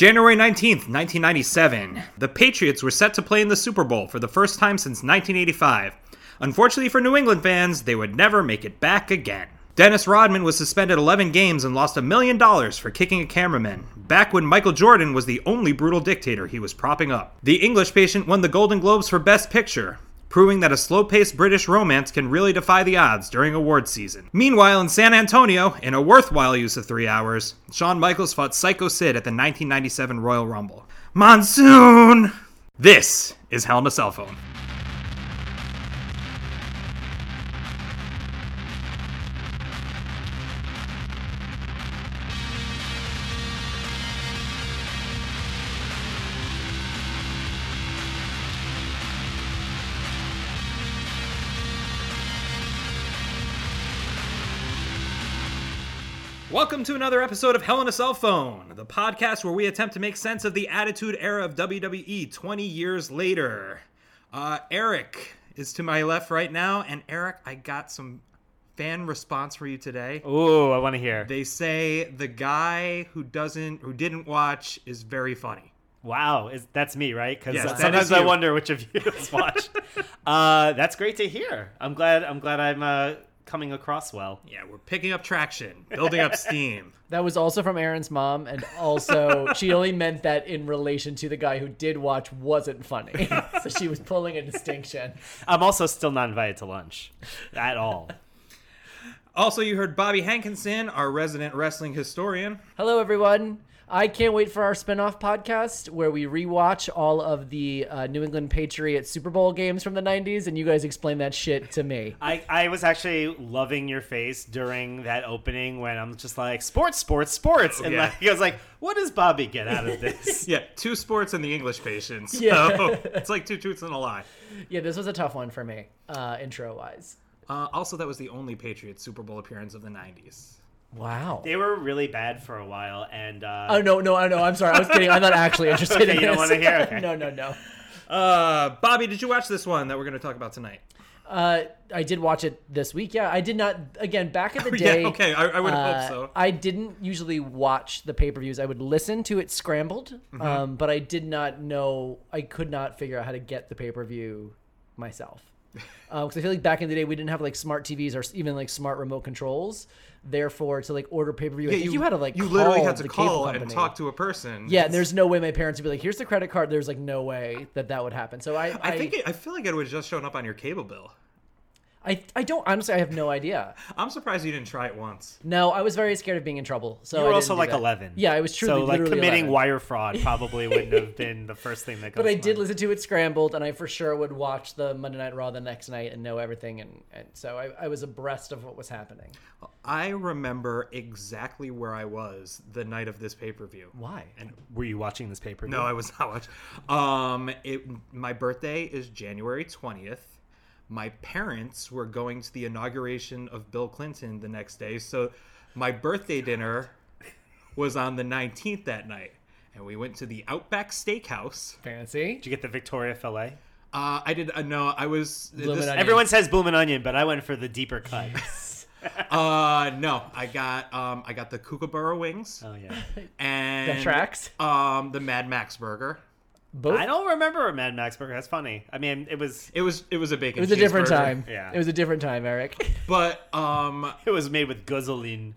January 19th, 1997. The Patriots were set to play in the Super Bowl for the first time since 1985. Unfortunately for New England fans, they would never make it back again. Dennis Rodman was suspended 11 games and lost a million dollars for kicking a cameraman, back when Michael Jordan was the only brutal dictator he was propping up. The English Patient won the Golden Globes for Best Picture, proving that a slow paced British romance can really defy the odds during award season. Meanwhile, in San Antonio, in a worthwhile use of three hours, Shawn Michaels fought Psycho Sid at the 1997 Royal Rumble. Monsoon! This is Hell in a Cell Phone. Welcome to another episode of Hell in a Cell Phone, the podcast where we attempt to make sense of the Attitude Era of WWE 20 years later. Uh, Eric is to my left right now, and Eric, I got some fan response for you today. Ooh, I want to hear. They say the guy who doesn't, who didn't watch, is very funny. Wow, is that's me, right? Because Yes, that sometimes I wonder which of you has watched. uh, that's great to hear. I'm glad. I'm glad I'm uh, coming across well. Yeah, we're picking up traction, building up steam. That was also from Aaron's mom, and also she only meant that in relation to the guy who did watch wasn't funny. so she was pulling a distinction. I'm also still not invited to lunch at all. Also, you heard Bobby Hankinson, our resident wrestling historian. Hello, everyone. I can't wait for our spin-off podcast where we rewatch all of the uh, New England Patriots Super Bowl games from the '90s, and you guys explain that shit to me. I, I was actually loving your face during that opening when I'm just like sports, sports, sports, and yeah. like, I was like, what does Bobby get out of this? Yeah, two sports and the English patients. So Yeah. it's like two truths and a lie. Yeah, this was a tough one for me, uh, intro-wise. Uh, also, that was the only Patriots Super Bowl appearance of the 90s. Wow. They were really bad for a while, and uh, Oh no, no, I know. I'm sorry. I was kidding. I'm not actually interested Okay, in you don't wanna hear? Okay. no, no, no. Uh, Bobby, did you watch this one that we're going to talk about tonight? Uh, I did watch it this week. Yeah, I did not. Again, back in the Oh, Yeah, day. okay, I- I would hope uh, so. I didn't usually watch the pay per views. I would listen to it scrambled, Mm-hmm. um, but I did not know. I could not figure out how to get the pay per view myself. Uh, because I feel like back in the day we didn't have like smart TVs or even like smart remote controls. Therefore, to like order pay per view, yeah, you, had to like you literally had to call and talk to a person. Yeah, and there's no way my parents would be like, "Here's the credit card." There's like no way that that would happen. So I, I think it, I feel like it would have just shown up on your cable bill. I, I don't honestly. I have no idea. I'm surprised you didn't try it once. No, I was very scared of being in trouble. So you I were didn't also like that. 11. Yeah, I was truly so like literally committing 11. wire fraud probably wouldn't have been the first thing that comes. But I to did mind. listen to it scrambled, and I for sure would watch the Monday Night Raw the next night and know everything, and, and so I, I was abreast of what was happening. I remember exactly where I was the night of this pay per view. Why? And Were you watching this pay per view? no, I was not watching. Um, it, my birthday is January 20th. My parents were going to the inauguration of Bill Clinton the next day, so my birthday dinner was on the 19th that night, and we went to the Outback Steakhouse. Fancy. Did you get the Victoria fillet? Uh, I did. Uh, no, I was. This- Everyone says bloomin' onion, but I went for the deeper cut. Uh, no, I got um, I got the Kookaburra wings oh yeah. and That tracks. Um, the Mad Max burger. Both. I don't remember a Mad Max burger. That's funny. I mean, it was It was it was a bacon. It was a different cheeseburger. time. Yeah. It was a different time, Eric. But um, it was made with guzzling.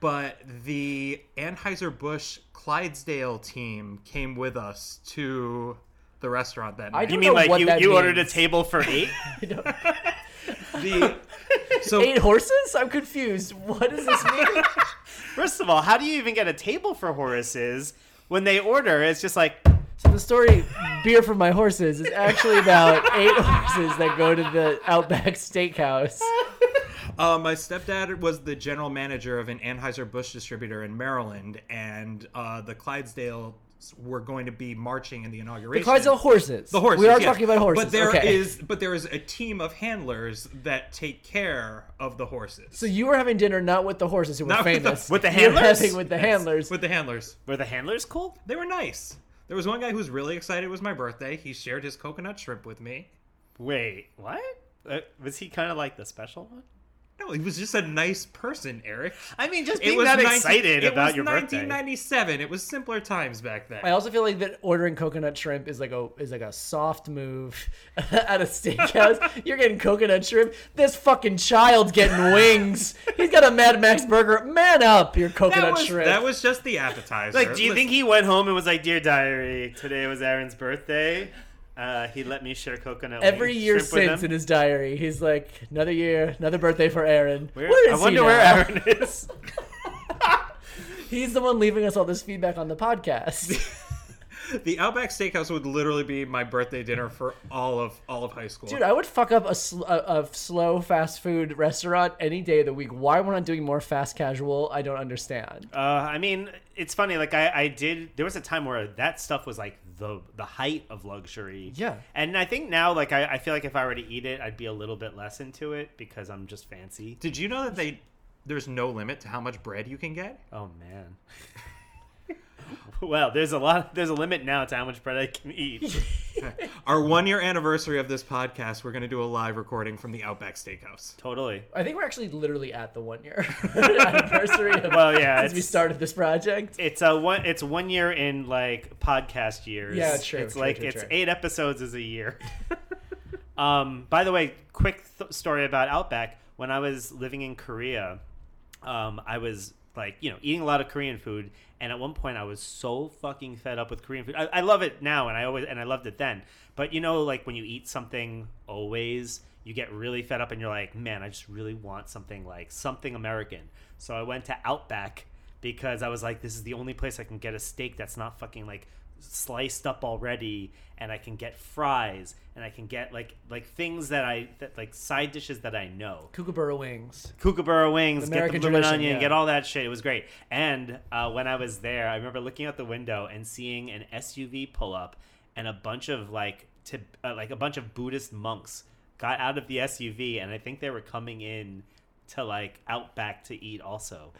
but the Anheuser Busch Clydesdale team came with us to the restaurant that I night. You don't mean know like what you, that you ordered a table for eight? the so Eight horses? I'm confused. What does this mean? First of all, how do you even get a table for horses when they order? It's just like so the story, "Beer for My Horses," is actually about eight horses that go to the Outback Steakhouse. Uh, my stepdad was the general manager of an Anheuser Busch distributor in Maryland, and uh, the Clydesdales were going to be marching in the inauguration. Clydesdale horses. The horses. We are yes. talking about horses. But there okay. is- but there is a team of handlers that take care of the horses. So you were having dinner not with the horses who were Not with the- famous. with the You were handlers? with the handlers. with the handlers, were the handlers cool? they were nice. There was one guy who was really excited it was my birthday. He shared his coconut shrimp with me. Wait, what? Uh, was he kind of like the special one? No, he was just a nice person, Eric. I mean, just It being was that 19 excited it about was your birthday. 1997. It was simpler times back then. I also feel like that ordering coconut shrimp is like a is like a soft move at a steakhouse. You're getting coconut shrimp. This fucking child's getting wings. He's got a Mad Max burger. Man up, your coconut that was, shrimp. that was just the appetizer. Like, do you Listen, think he went home and was like, "Dear diary, today was Aaron's birthday. Uh, he let me share coconut Every year since in his diary, he's like, another year, another birthday for Aaron. Where, Where I wonder he where? Aaron is. He's the one leaving us all this feedback on the podcast. the Outback Steakhouse would literally be my birthday dinner for all of all of high school? Dude, I would fuck up a, sl- a, a slow fast food restaurant any day of the week. Why we're not doing more fast casual, I don't understand. Uh, I mean, it's funny. Like I, I did. There was a time where that stuff was like the the height of luxury. Yeah. And I think now, like I, I feel like if I were to eat it, I'd be a little bit less into it because I'm just fancy. Did you know that they there's no limit to how much bread you can get? Oh man. well, there's a lot. There's a limit now to how much bread I can eat. Our one year anniversary of this podcast, we're going to do a live recording from the Outback Steakhouse. totally. I think we're actually literally at the one year anniversary of Well, yeah. since we started this project. it's a one. It's one year in like podcast years. Yeah, true, It's true, like true, it's true. eight episodes is a year. um. By the way, quick th- story about Outback. When I was living in Korea, um, I was like, you know, eating a lot of Korean food, and at one point I was so fucking fed up with Korean food. I, I love it now, and I always and I loved it then. But you know, like when you eat something always, you get really fed up, and you're like, man, I just really want something like something American. So I went to Outback because I was like, this is the only place I can get a steak that's not fucking like sliced up already and I can get fries and I can get like like things that I that like side dishes that I know. Kookaburra wings. Kookaburra wings, American get the bloomin' tradition, onion, yeah. get all that shit. It was great. And uh, when I was there, I remember looking out the window and seeing an SUV pull up, and a bunch of like to uh, like a bunch of Buddhist monks got out of the SUV, and I think they were coming in to like Outback to eat also.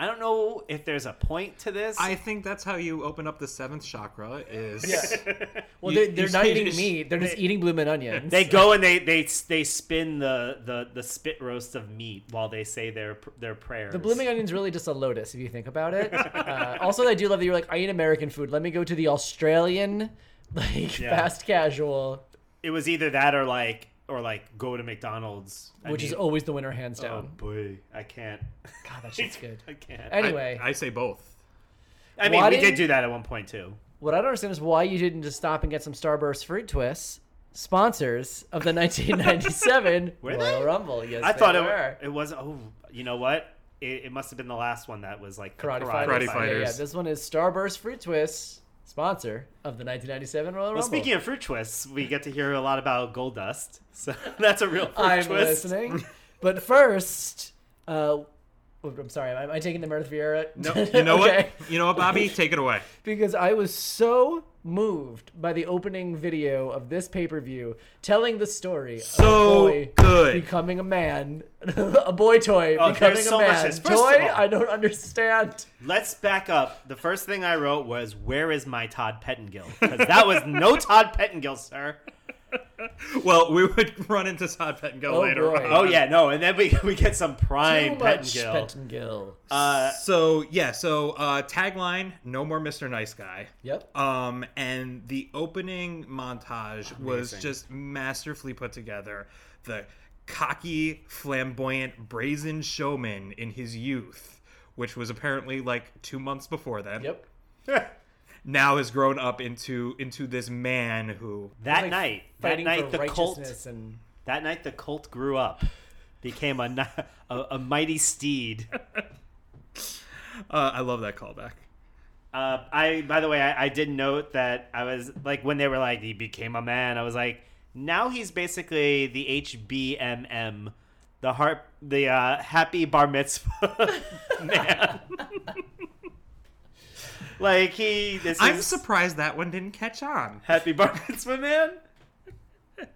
I don't know if there's a point to this. I think that's how you open up the seventh chakra is Well, You- they're, they're you not eating just- meat. They're just eating blooming onions. They go and they they they spin the the the spit roast of meat while they say their their prayers. The blooming onion's really just a lotus, if you think about it. Uh, also, I do love that you're like, I eat American food. Let me go to the Australian, like Yeah. fast casual, It was either that or like or like go to McDonald's, I which is always the winner, hands oh down. boy, I can't. God, that shit's good. I can't. Anyway, I, I say both. I mean, why we did didn't- do that at one point too. what I don't understand is why you didn't just stop and get some Starburst fruit twists, sponsors of the 1997 Were Royal they? Rumble. Yes, I they thought it were. it was. Oh, you know what? It, it must have been the last one that was like the Karate, karate, Fighters. Karate Yeah, Fighters. Yeah, this one is Starburst fruit twists, sponsor of the 1997 Royal Well, Rumble. speaking of fruit twists, we get to hear a lot about Goldust. So that's a real fruit I'm twist. listening. but first, uh, I'm sorry. Am I taking the Meredith Vieira? No, you know Okay. what? You know what, Bobby? Take it away. Because I was so moved by the opening video of this pay per view, telling the story So of a boy good. becoming a man, a boy toy Oh, becoming there's a so much man. this. Of Toy? all- I don't understand. Let's back up. The first thing I wrote was, "Where is my Todd Pettengill?" Because that was no Todd Pettengill, sir. Well, we would run into Todd Pettengill Oh, later boy. on. Oh yeah, no, and then we we get some prime Too much Pettengill. Pettengill. Uh, So yeah, so uh, tagline: No more Mr. Nice Guy. Yep. Um, and the opening montage was just masterfully put together. The cocky, flamboyant, brazen showman in his youth, which was apparently like two months before then. Yep. Now has grown up into into this man who that Like, night, that night, the cult. and That night, the cult grew up, became a a, a mighty steed. uh, I love that callback. Uh, I, by the way, I, I did note that I was like when they were like he became a man. I was like, now he's basically the HBMM, the heart, the uh, happy bar mitzvah man. like he, this I'm is surprised that one didn't catch on. happy bar mitzvah man.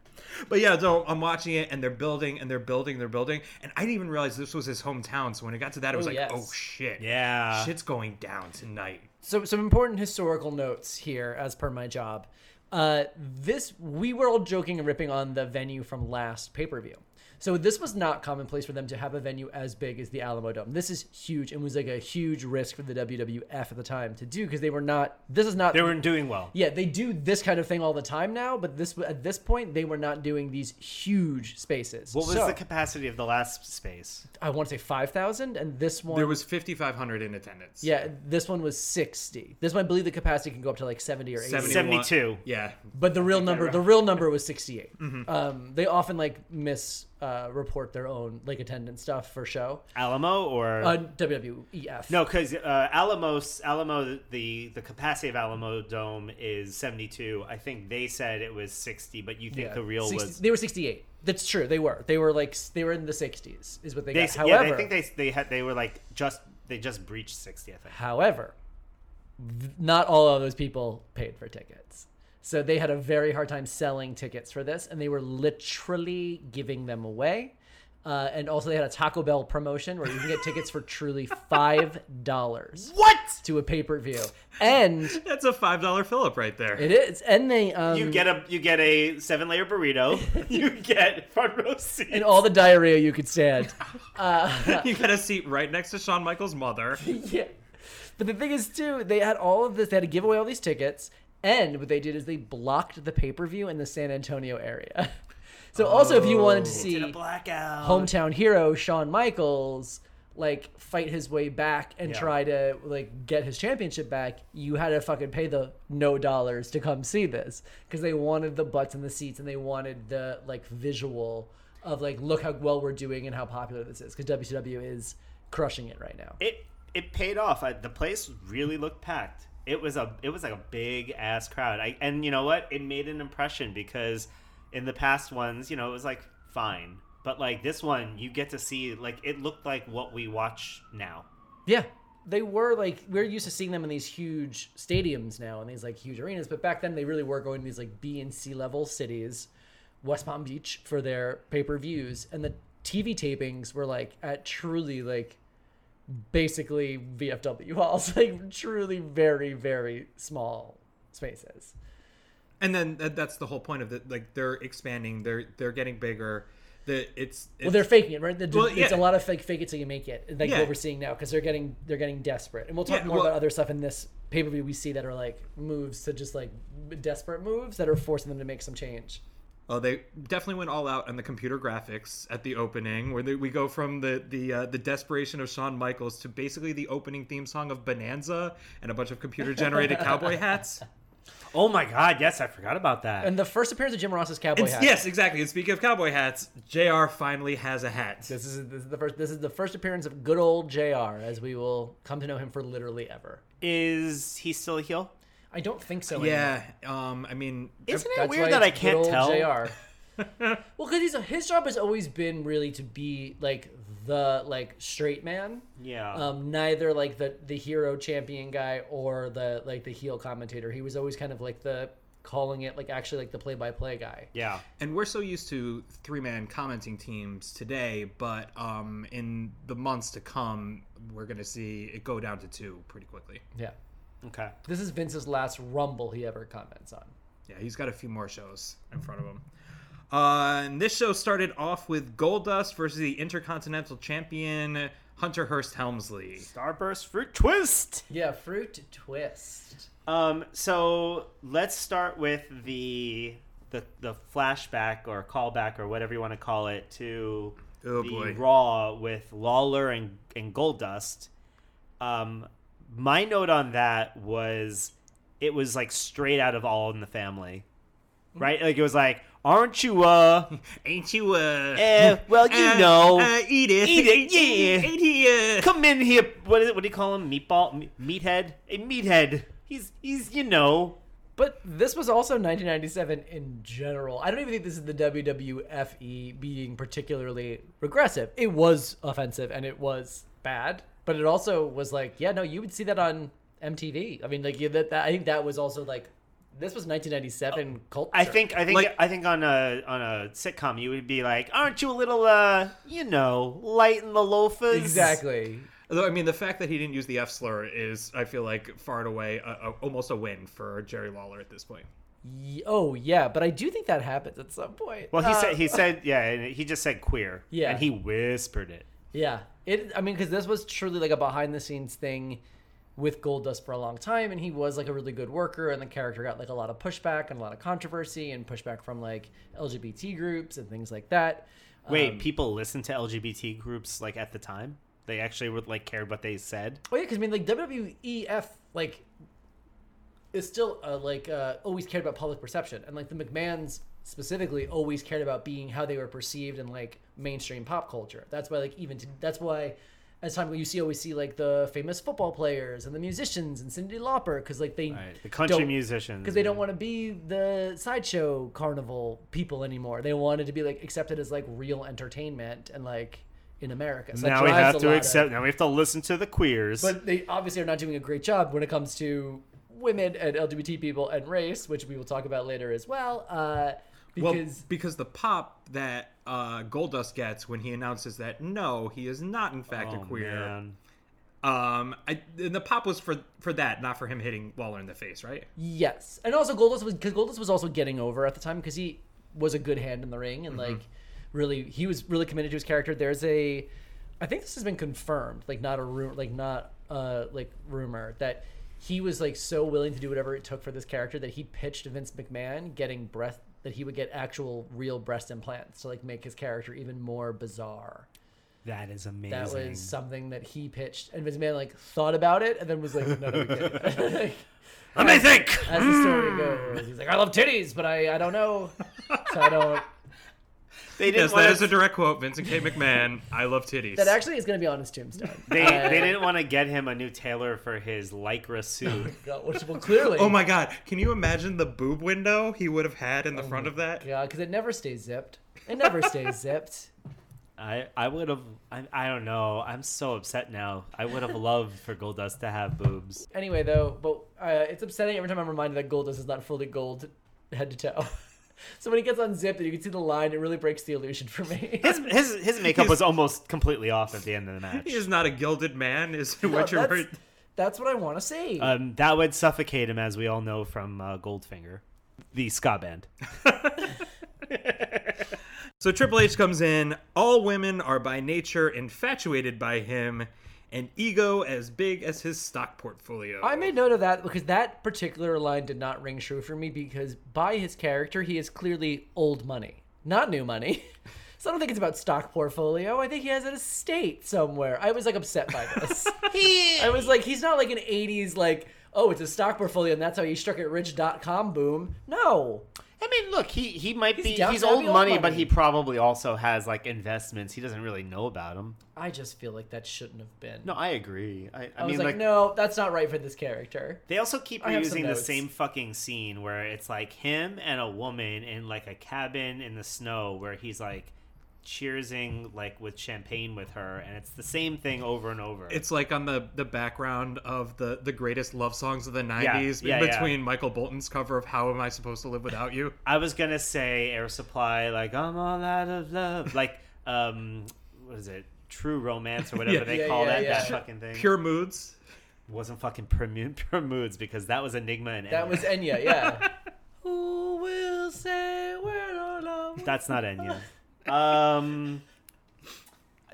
But yeah, so I'm watching it and they're building and they're building, they're building, and I didn't even realize this was his hometown. So when it got to that, it was Oh, like, yes. oh shit, Yeah. shit's going down tonight. So some important historical notes here, as per my job. Uh, this we were all joking and ripping on the venue from last pay per view. So this was not commonplace for them to have a venue as big as the Alamo Dome. This is huge and was like a huge risk for the WWF at the time to do because they were not. This is not. They weren't doing well. Yeah, they do this kind of thing all the time now, but this at this point they were not doing these huge spaces. What was So, the capacity of the last space? I want to say five thousand, and this one There was 5,500 in attendance. yeah, this one was sixty. This one, I believe the capacity can go up to like seventy or eighty. 72. Yeah. But the real number, the real number was 68. Mm-hmm. Um, they often like mis uh, report their own like attendance stuff for show. Alamo or Uh, WWEF. no? Because uh, Alamos, Alamo, the the capacity of Alamo Dome is seventy two. I think they said it was sixty, but you think Yeah, the real 60 was they were 68. That's true. They were. They were like they were in the 60s is what they, they, got. yeah. However, I think they they had they were like just they just breached sixty. I think. However, not all of those people paid for tickets. So they had a very hard time selling tickets for this, and they were literally giving them away. Uh, and also, they had a Taco Bell promotion where you can get tickets for truly five dollars What? to a pay per view, and That's a $5 fill up right there. it is. And they um, You get a you get a seven layer burrito. you get front row seats. and all the diarrhea you could stand. you get a seat right next to Shawn Michaels' mother. yeah. But the thing is, too, they had all of this. They had to give away all these tickets, and what they did is they blocked the pay per view in the San Antonio area. so also, if you wanted to oh. see a hometown hero Shawn Michaels like fight his way back and Yeah. try to like get his championship back, you had to fucking pay the no dollars to come see this because they wanted the butts in the seats and they wanted the like visual of like look how well we're doing and how popular this is because WCW is crushing it right now. it it paid off. I, the place really looked packed. It was a it was like a big ass crowd. I and you know what? It made an impression because in the past ones, you know, it was like fine, but like this one, you get to see like it looked like what we watch now. Yeah. They were like we're used to seeing them in these huge stadiums now and these like huge arenas, but back then they really were going to these like B and C level cities, West Palm Beach for their pay per views, and the TV tapings were like at truly like basically VFW halls, like truly very very small spaces. And then that's the whole point of it. Like they're expanding, they're they're getting bigger. The it's, it's Well, they're faking it, right? The- Well, It's a lot of fake, fake it till you make it, like Yeah. what we're seeing now, because they're getting they're getting desperate, and we'll talk Yeah, more well- about other stuff in this pay per view we see that are like moves to just like desperate moves that are forcing them to make some change. Oh, they definitely went all out on the computer graphics at the opening, where they, we go from the the uh, the desperation of Shawn Michaels to basically the opening theme song of Bonanza and a bunch of computer generated cowboy hats. Oh my god, yes, I forgot about that. And the first appearance of Jim Ross's cowboy And hat. yes, exactly. And speaking of cowboy hats, Jr. finally has a hat. This is, this is the first. This is the first appearance of good old Jr. As we will come to know him for literally ever. Is he still a heel? I don't think so. Yeah, um, I mean, Isn't it That's weird that I it's good can't old tell? Jr. well, because he's his job has always been really to be like the like straight man. Yeah. Um, neither like the the hero champion guy or the like the heel commentator. He was always kind of like the calling it like actually like the play by play guy. yeah. and we're so used to three man commenting teams today, but um, in the months to come, we're gonna see it go down to two pretty quickly. Yeah. Okay. This is Vince's last rumble he ever comments on. Yeah, he's got a few more shows in front of him. Uh, and this show started off with Goldust versus the Intercontinental Champion Hunter Hearst Helmsley. Starburst fruit twist. Yeah, fruit twist. Um, so let's start with the the the flashback or callback or whatever you want to call it to Oh, the boy. Raw with Lawler and and Goldust. Um, my note on that was it was like straight out of All in the Family, right? Like it was like, aren't you uh? Ain't you, uh. Eh, well, you uh, know, Uh, Edith. Edith, yeah. Ain't he, uh. come in here. What is it? What do you call him? Meatball, meathead, a meathead. He's he's you know. But this was also 1997 in general. I don't even think this is the WWFE being particularly regressive. It was offensive and it was bad, but it also was like, yeah, no, you would see that on MTV. I mean, like yeah, that, that I think that was also like this was 1997 culture. I think I think Like- I think on a on a sitcom you would be like, aren't you a little uh you know light in the loafers? exactly. Although, I mean, the fact that he didn't use the F slur is, I feel like, far and away a, a, almost a win for Jerry Lawler at this point. Oh yeah, but I do think that happens at some point. Well, he Uh, said he said yeah, and he just said queer. Yeah. and he whispered it. Yeah, it. I mean, because this was truly like a behind the scenes thing with Goldust for a long time, and he was like a really good worker, and the character got like a lot of pushback and a lot of controversy and pushback from like LGBT groups and things like that. Wait, Um, people listened to LGBT groups like at the time? They actually would like cared what they said. Oh yeah, because I mean, like WWEF, like is still uh, like uh, always cared about public perception, and like the McMahons specifically always cared about being how they were perceived in like mainstream pop culture. That's why like even to, that's why as time you see always see like the famous football players and the musicians and Cyndi Lauper because like they Right, the country musicians. because they don't want to be the sideshow carnival people anymore. They wanted to be like accepted as like real entertainment and like in America. So Now we have to lot of- accept. Now we have to listen to the queers. but they obviously are not doing a great job when it comes to women and LGBT people and race, which we will talk about later as well. Uh, Well, because because the pop that uh, Goldust gets when he announces that no, he is not in fact oh, a queer. man. Um, I, and the pop was for for that, not for him hitting Lawler in the face, right? yes, and also Goldust was because Goldust was also getting over at the time because he was a good hand in the ring and like really he was really committed to his character. There's a, I think this has been confirmed, like not a rumor, like not uh like rumor that he was like so willing to do whatever it took for this character that he pitched Vince McMahon getting breath that he would get actual real breast implants to like make his character even more bizarre. That is amazing. That was something that he pitched, and Vince McMahon like thought about it, and then was like, "No, no, we can't." Let me think. As the story hmm. goes, he's like, "I love titties, but I, I don't know, so I don't." They didn't Yes, want that to is a direct quote. Vincent K. McMahon, I love titties. That actually is going to be on his tombstone. They, Uh, they didn't want to get him a new tailor for his lycra suit. Which, well, clearly. Oh my god, can you imagine the boob window he would have had Oh in the front of that? Yeah, because it never stays zipped. It never stays zipped. I, I would have I, I don't know I'm so upset now I would have loved for Goldust to have boobs Anyway, though, but uh, it's upsetting every time I'm reminded that Goldust is not fully gold head to toe. so when he gets unzipped and you can see the line, it really breaks the illusion for me. his his, his makeup was almost completely off at the end of the match He is not a gilded man, is No, what you're. that's, that's what I want to see. um, that would suffocate him as we all know from uh, Goldfinger the ska band So Triple H comes in. All women are by nature infatuated by him, and ego as big as his stock portfolio. I made note of that because that particular line did not ring true for me because by his character, he is clearly old money, not new money. So I don't think it's about stock portfolio. I think he has an estate somewhere. I was like upset by this. I was like, he's not like an 80s, like, oh, it's a stock portfolio and that's how he struck it rich.com boom. No. I mean look he he might He's be down he's old be old money, but money. he probably also has like investments he doesn't really know about them I just feel like that shouldn't have been. no I agree I, I, I, mean was like, like no, that's not right for this character. They also keep I have some reusing the notes. same fucking scene where it's like him and a woman in like a cabin in the snow where he's like cheersing like with champagne with her and it's the same thing over and over. It's like on the, the background of the, the greatest love songs of the 90s, yeah, in yeah. between Michael Bolton's cover of How Am I Supposed to Live Without You? I was gonna say Air Supply like I'm all out of love like um what is it True Romance or whatever Yeah. they Yeah, call yeah, that yeah. that fucking thing. Pure Moods. wasn't fucking pure, Mood- pure moods because that was Enigma and That Enya. was Enya, yeah. Who will say we're not alone? That's not Enya. Um,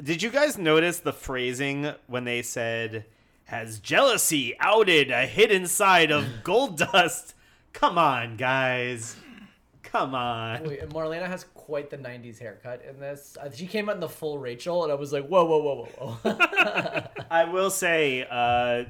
did you guys notice the phrasing when they said, "Has jealousy outed a hidden side of Goldust"? Come on, guys. Come on. Wait, Marlena has quite the '90s haircut in this. Uh, She came out in the full Rachel, and I was like, "Whoa, whoa, whoa, whoa, whoa!" I will say, uh,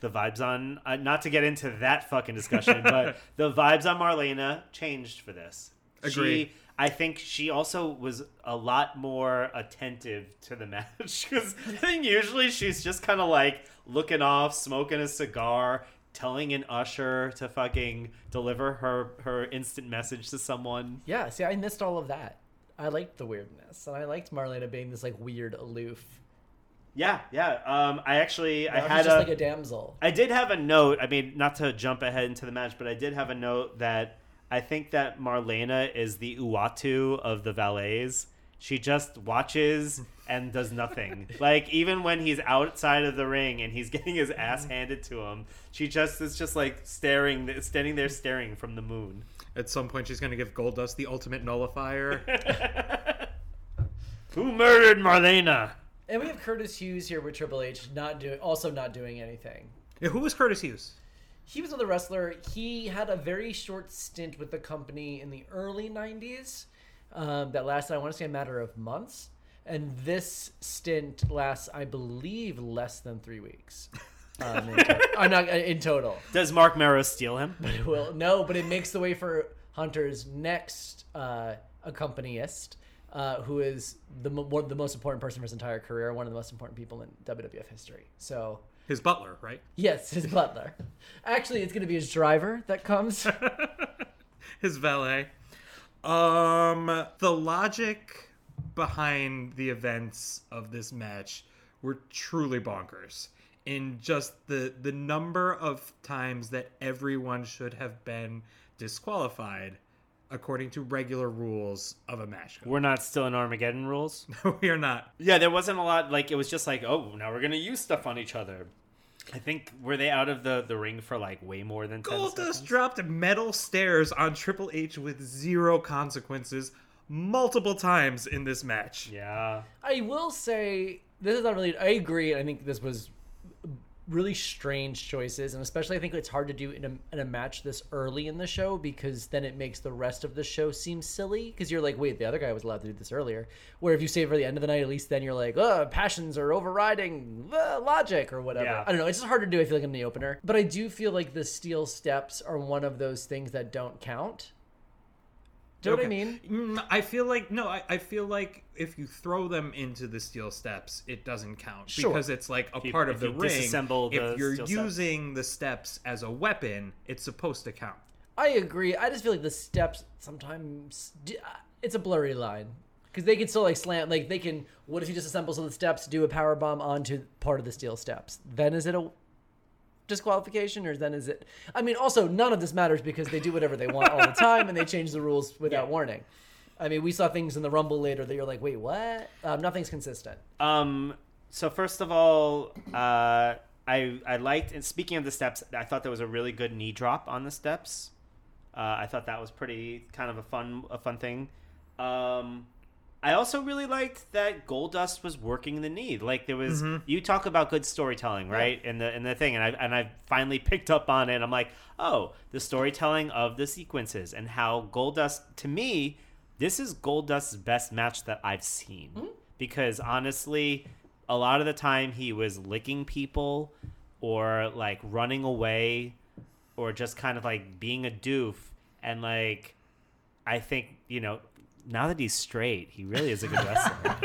the vibes on uh, not to get into that fucking discussion, but the vibes on Marlena changed for this. Agree. She, I think she also was a lot more attentive to the match because I think usually she's just kind of like looking off, smoking a cigar, telling an usher to fucking deliver her her instant message to someone. yeah, see, I missed all of that. I liked the weirdness, and I liked Marlena being this like weird, aloof. Yeah, yeah. Um, I actually I had just a, like a damsel. I did have a note. I mean, not to jump ahead into the match, but I did have a note that I think that Marlena is the Uatu of the valets, She just watches and does nothing. like even when he's outside of the ring and he's getting his ass mm-hmm. handed to him, she just is just like staring, standing there staring from the moon. At some point, she's going to give Goldust the ultimate nullifier. Who murdered Marlena? And we have Curtis Hughes here with Triple H, not doing, also not doing anything. Yeah, who was Curtis Hughes? He was another wrestler. He had a very short stint with the company in the early '90s um, that lasted, I want to say, a matter of months. And this stint lasts, I believe, less than three weeks. Um, in to- I'm not in total. Does Marc Mero steal him? Well, no, but it makes the way for Hunter's next uh, accompanist, uh, who is the mo- one, the most important person for his entire career, one of the most important people in WWF history. So, His butler, right? yes, his butler. Actually, it's going to be his driver that comes. His valet. Um, the logic behind the events of this match were truly bonkers. In just the the number of times that everyone should have been disqualified according to regular rules of a match. We're not still in Armageddon rules. we are not. Yeah, there wasn't a lot. Like it was just like, oh, now we're gonna use stuff on each other. I think were they out of the the ring for like way more than 10 Goldust seconds? dropped metal stairs on Triple H with zero consequences multiple times in this match. Yeah, I will say this is not really. I agree. I think this was really strange choices, and especially I think it's hard to do in a, in a match this early in the show because then it makes the rest of the show seem silly. Because you're like, wait, the other guy was allowed to do this earlier. Where if you save for the end of the night, at least then you're like, oh, passions are overriding uh, logic or whatever. Yeah. I don't know. It's just hard to do. I feel like in the opener, but I do feel like the steel steps are one of those things that don't count. Do you know what I mean? Mm, I feel like no. I, I feel like if you throw them into the steel steps, it doesn't count Sure. because it's like a If you- part of if the you ring. disassemble the if you're steel steps. using the steps as a weapon, it's supposed to count. I agree. I just feel like the steps sometimes d- uh, it's a blurry line because they can still like slam. Like they can. What if you just assemble some of the steps, do a power bomb onto part of the steel steps? Then is it a disqualification, or then is it? I mean, also none of this matters because they do whatever they want all the time and they change the rules without Yeah. warning. I mean, we saw things in the Rumble later that you're like, wait, what? Um, nothing's consistent. Um. So first of all, uh, I I liked. And speaking of the steps, I thought there was a really good knee drop on the steps. Uh, I thought that was pretty kind of a fun a fun thing. Um, I also really liked that Goldust was working the knee. Like there was mm-hmm. you talk about good storytelling, right? In the in the thing, and I and I finally picked up on it. I'm like, oh, the storytelling of the sequences and how Goldust to me, this is Goldust's best match that I've seen mm-hmm. because honestly, a lot of the time he was licking people or like running away or just kind of like being a doof and like I think you know now that he's straight, he really is a good wrestler.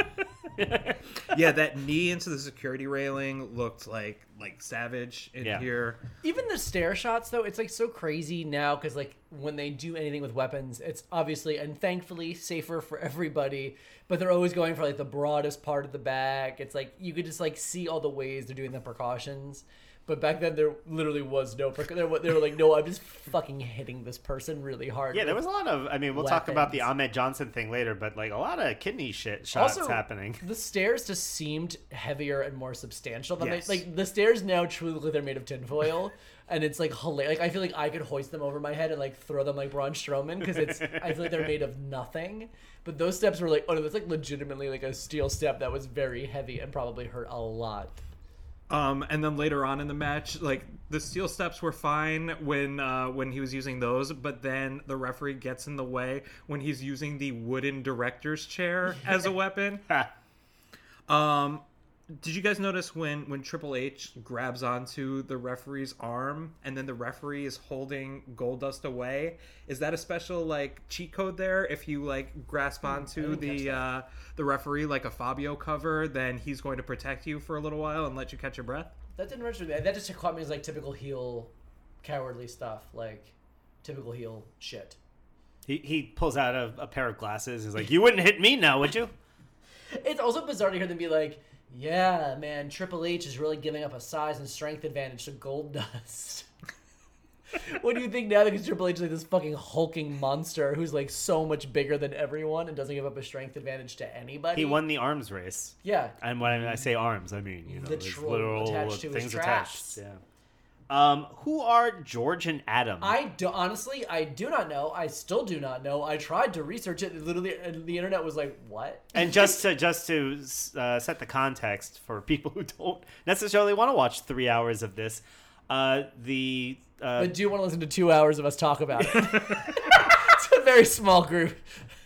yeah, that knee into the security railing looked like like savage in Yeah. here. Even the stair shots, though, it's like so crazy now because like when they do anything with weapons, it's obviously and thankfully safer for everybody. But they're always going for like the broadest part of the back. It's like you could just like see all the ways they're doing the precautions. But back then there literally was no. They, were, they were like, no, I'm just fucking hitting this person really hard. yeah, there was a lot of. I mean, we'll talk about the Ahmed Johnson thing later, but like a lot of kidney shit shots also happening. The stairs just seemed heavier and more substantial than Yes. they like. The stairs now truly look like they're made of tinfoil, and it's like hilarious. Like I feel like I could hoist them over my head and like throw them like Braun Strowman because it's. I feel like they're made of nothing. But those steps were like, oh no, that's like legitimately like a steel step that was very heavy and probably hurt a lot. Um, and then later on in the match, like the steel steps were fine when uh, when he was using those, but then the referee gets in the way when he's using the wooden director's chair as a weapon. Um, did you guys notice when when Triple H grabs onto the referee's arm and then the referee is holding Goldust away? Is that a special like cheat code there? If you like grasp onto the uh, the referee like a Fabio cover, then he's going to protect you for a little while and let you catch your breath. That didn't register. That that just caught me as like typical heel, cowardly stuff. Like typical heel shit. he he pulls out a, a pair of glasses. He's like, "You wouldn't hit me now, would you?" It's also bizarre to hear them be like, "Yeah, man, Triple H is really giving up a size and strength advantage to Gold Dust." what do you think now? Because Triple H is like this fucking hulking monster who's like so much bigger than everyone and doesn't give up a strength advantage to anybody. He won the arms race. Yeah. And when I say arms, I mean you know Literal literal attached to his things traps. attached. Yeah. Um, who are George and Adam? I do, honestly, I do not know. I still do not know. I tried to research it. Literally, and the internet was like, "What?" and just to just to uh, set the context for people who don't necessarily want to watch three hours of this, uh, the uh, But do you want to listen to two hours of us talk about it? it's a very small group.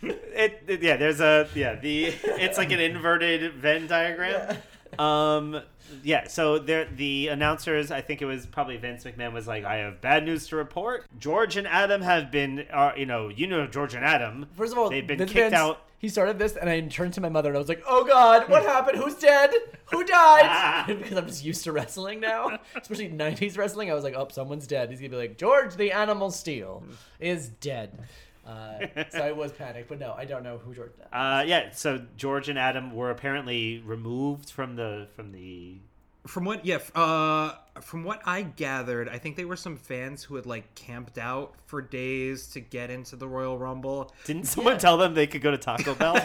it, it- yeah there's a yeah the it's like an inverted venn diagram um yeah so there the announcers i think it was probably vince mcmahon was like i have bad news to report george and adam have been uh, you know you know george and adam First of all, they've been Vince kicked Vance, out He started this, and I turned to my mother, and I was like, "Oh God, what happened? Who's dead? Who died?" because I'm just used to wrestling now, especially '90s wrestling. I was like, "Oh, someone's dead." He's gonna be like, "George the Animal Steele is dead." Uh, so I was panicked, but no, I don't know who George. uh yeah so george and adam were apparently removed from the from the From what, yeah, uh, from what I gathered, I think they were some fans who had like camped out for days to get into the Royal Rumble. didn't someone tell them they could go to taco bell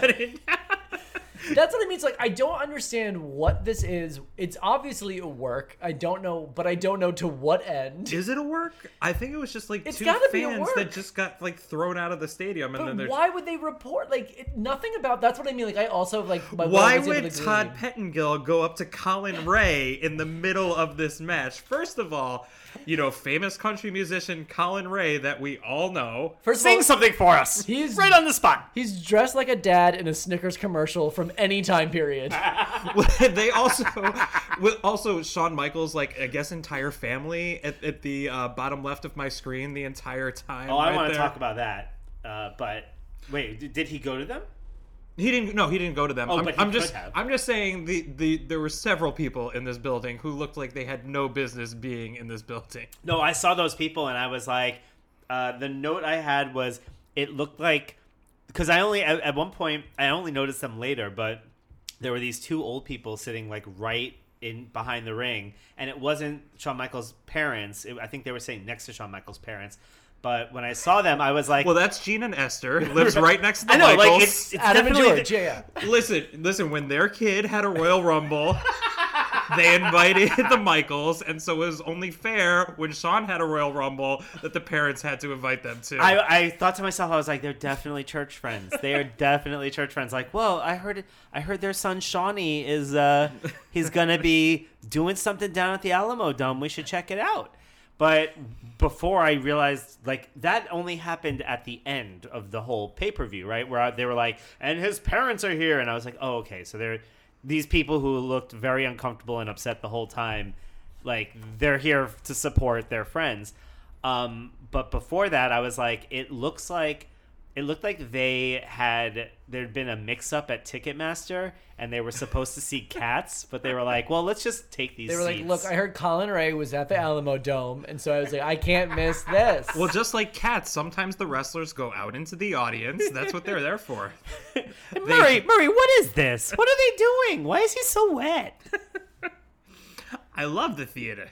That's what I mean. It's like I don't understand what this is. It's obviously a work. I don't know, but I don't know to what end. Is it a work? I think it was just like It's two gotta be a fans work. that just got like thrown out of the stadium, and then But there's why would they report like it, nothing about? That's what I mean. Like I also like. My Why was able would to Todd glean. Pettengill go up to Collin Raye in the middle of this match? First of all, you know, famous country musician Collin Raye that we all know. First of sing all, something for us He's- right on the spot He's dressed like a dad in a Snickers commercial from any time period. they also, with also Shawn Michaels, like I guess entire family at, at the uh, bottom left of my screen the entire time. oh i right want to talk about that uh but wait did, did he go to them He didn't. No, he didn't go to them. Oh, I'm, but he I'm could just. have. I'm just saying the, the there were several people in this building who looked like they had no business being in this building. No, I saw those people and I was like, uh, the note I had was it looked like because I only at, at one point I only noticed them later, but there were these two old people sitting like right in behind the ring, and it wasn't Shawn Michaels' parents. It, I think they were sitting next to Shawn Michaels' parents. But when I saw them, I was like, Well, that's Gene and Esther. Lives right next to the I know, Michaels. like it's, it's Adam and definitely George, yeah, yeah. listen, listen. When their kid had a Royal Rumble, they invited the Michaels, and so it was only fair when Shawn had a Royal Rumble that the parents had to invite them too. I, I thought to myself, I was like, they're definitely church friends. They are definitely church friends. Like, well, I heard, I heard their son Shawnee is, uh, he's gonna be doing something down at the Alamo Dome. We should check it out. But before I realized, like, that only happened at the end of the whole pay per view, right? Where they were like, and his parents are here, and I was like, oh, okay, so they're these people who looked very uncomfortable and upset the whole time like they're here to support their friends. Um but before that i was like it looks like it looked like they had there'd been a mix up at ticketmaster and they were supposed to see cats but they were like well let's just take these They were like, "Look, I heard Collin Raye was at the Alamo Dome, and so I was like, I can't miss this." well, just like cats, sometimes the wrestlers go out into the audience. That's what they're there for. murray murray what is this what are they doing why is he so wet I love the theater.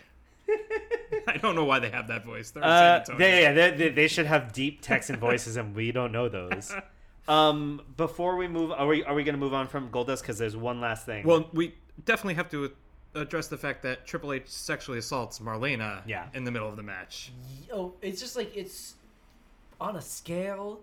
I don't know why they have that voice. They're Uh, San Antonio. they, yeah, they, they, they should have deep Texan voices, and we don't know those. Um, before we move, are we are we gonna move on from Goldust? Because there's one last thing. Well, we definitely have to address the fact that Triple H sexually assaults Marlena Yeah. in the middle of the match. oh, it's just like it's on a scale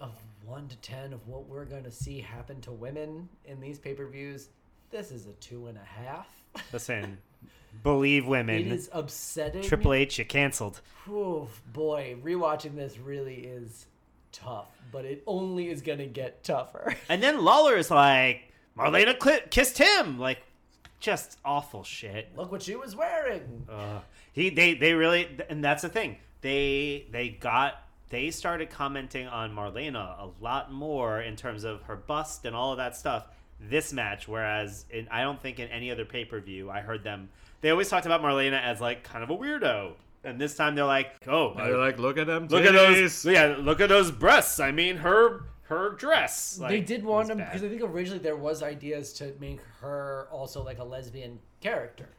of one to ten of what we're going to see happen to women in these pay per views. This is a two and a half. listen, believe women. It is upsetting. Triple H, you canceled. Whew, boy, rewatching this really is tough, but it only is going to get tougher. And then Lawler is like, Marlena cli kissed him, like, just awful shit. Look what she was wearing. Uh, he they they really and that's the thing they they got they started commenting on Marlena a lot more in terms of her bust and all of that stuff this match whereas in, I don't think in any other pay per view I heard them they always talked about Marlena as like kind of a weirdo and this time they're like oh They're like, look at them. look at those yeah look at those breasts I mean her her dress they did want them because I think originally there was ideas to make her also like a lesbian character.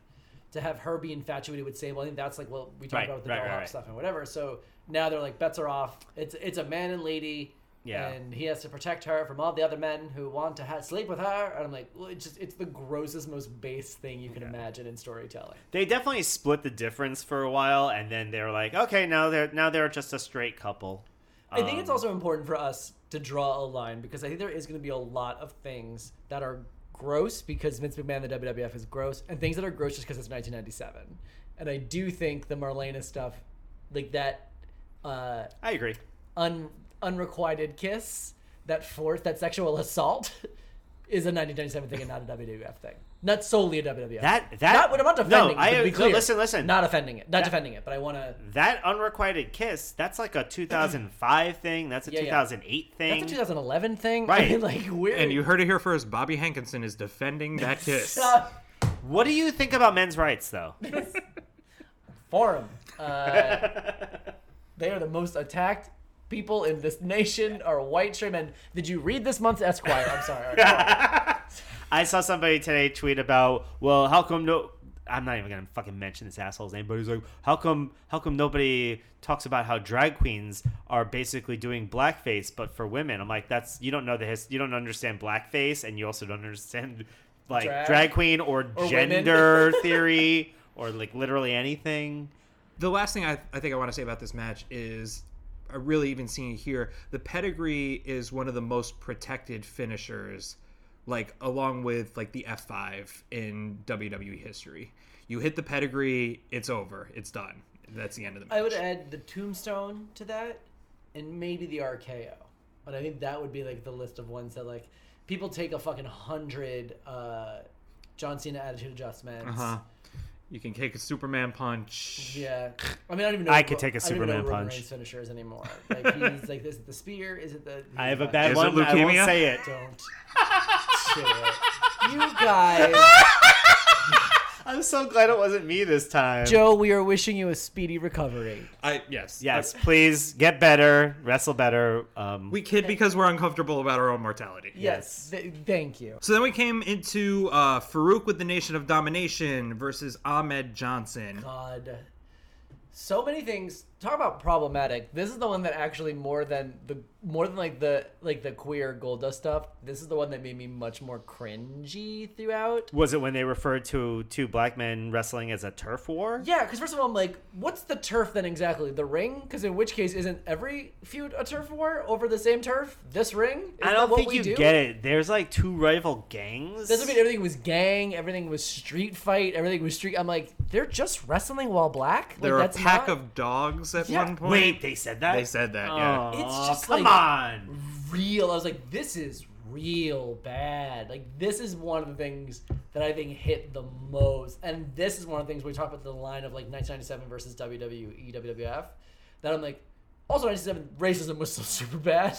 to have her be infatuated with Sable. I think that's like what we talked Right, about with the right, dollhop right, right. stuff and whatever. So now they're like bets are off. It's it's a man and lady. Yeah. And he has to protect her from all the other men who want to ha- sleep with her. And I'm like, well, it's just it's the grossest, most base thing you can imagine in storytelling. They definitely split the difference for a while, and then they're like, okay, now they're now they're just a straight couple. I think it's Um, also important for us to draw a line because I think there is going to be a lot of things that are gross because Vince McMahon, the WWF, is gross, and things that are gross just because it's 1997. And I do think the Marlena stuff, like that uh, I agree. un unrequited kiss, that fourth, that sexual assault, is a 1997 thing and not a WWF thing. Not solely a WWF. That- thing. that- not, I'm not defending. no, it, I- to be no, listen, listen. Not offending it. Not That- defending it, but I want to. That unrequited kiss, that's like a 2005 thing. That's a Yeah, yeah. 2008 thing. That's a 2011 thing. I Right. mean, like we're And you heard it here first. Bobby Hankinson is defending that kiss. What do you think about men's rights, though? Forum. Uh, they are the most attacked people in this nation are white straight men. Did you read this month's Esquire? I'm sorry. I saw somebody today tweet about, well, how come no? I'm not even gonna fucking mention this asshole's name, but he's like, how come, how come nobody talks about how drag queens are basically doing blackface, but for women? I'm like, that's you don't know the his, you don't understand blackface, and you also don't understand like Drag? drag, queen or, Or gender theory or like literally anything. The last thing I, I think I want to say about this match is I really even seeing it here. The pedigree is one of the most protected finishers, like along with like the F5 in WWE history. You hit the pedigree, it's over, it's done. That's the end of the match. I would add the tombstone to that, and maybe the RKO. But I think that would be like the list of ones that like people take a fucking hundred uh, John Cena attitude adjustments. Uh-huh. You can take a Superman punch. Yeah, I mean, I don't even know. I could take a I don't even know Superman punch. Reigns finisher anymore. Like he's like, is it the spear? Is it the? I have a uh, bad Is it one. I won't say it. Don't. Shit. You guys, I'm so glad it wasn't me this time. Joe, we are wishing you a speedy recovery. I yes. Yes, please get better, wrestle better. Um, We kid because we're uncomfortable about our own mortality. Yes, th- thank you. So then we came into uh, Farouk with the Nation of Domination versus Ahmed Johnson. God, so many things. Talk about problematic. This is the one that actually more than the more than like the like the queer Goldust stuff. This is the one that made me much more cringy throughout. was it when they referred to two black men wrestling as a turf war? Yeah, because first of all, I'm like, what's the turf then exactly? The ring? Because in which case, isn't every feud a turf war over the same turf? This ring? Isn't I don't think you do? get it. There's like two rival gangs. Doesn't mean everything was gang, everything was street fight, everything was street. I'm like, they're just wrestling while black. Like, They're a pack not of dogs at Yeah. one point. Wait, they said that. They said that, yeah. Oh, It's just come like- on. real. I was like, this is real bad. Like this is one of the things that I think hit the most, and this is one of the things we talk about the line of like 1997 versus WWE WWF. That I'm like, also 97 racism was still super bad,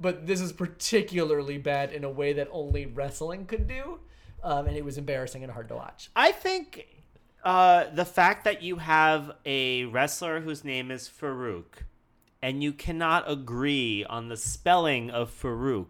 but this is particularly bad in a way that only wrestling could do, um, and it was embarrassing and hard to watch. I think uh, the fact that you have a wrestler whose name is Farouk and you cannot agree on the spelling of Farouk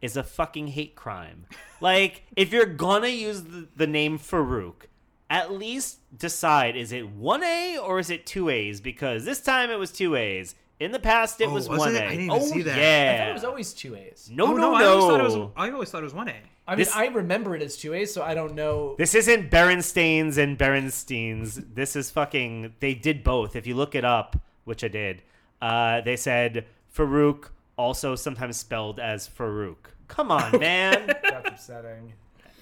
is a fucking hate crime. Like, if you're gonna use the, the name Farouk, at least decide is it one A or is it two A's? Because this time it was two A's. In the past, it Oh, was was one it? A. I didn't even oh see that. yeah. I thought it was always two A's. no, oh, no, no. I always thought it was. I always thought it was one A. I mean, This- I remember it as two A's, so I don't know. This isn't Berenstains and Berensteins. This is fucking. They did both. If you look it up, which I did, uh, they said Farouk, also sometimes spelled as Farouk. Come on, man. That's upsetting.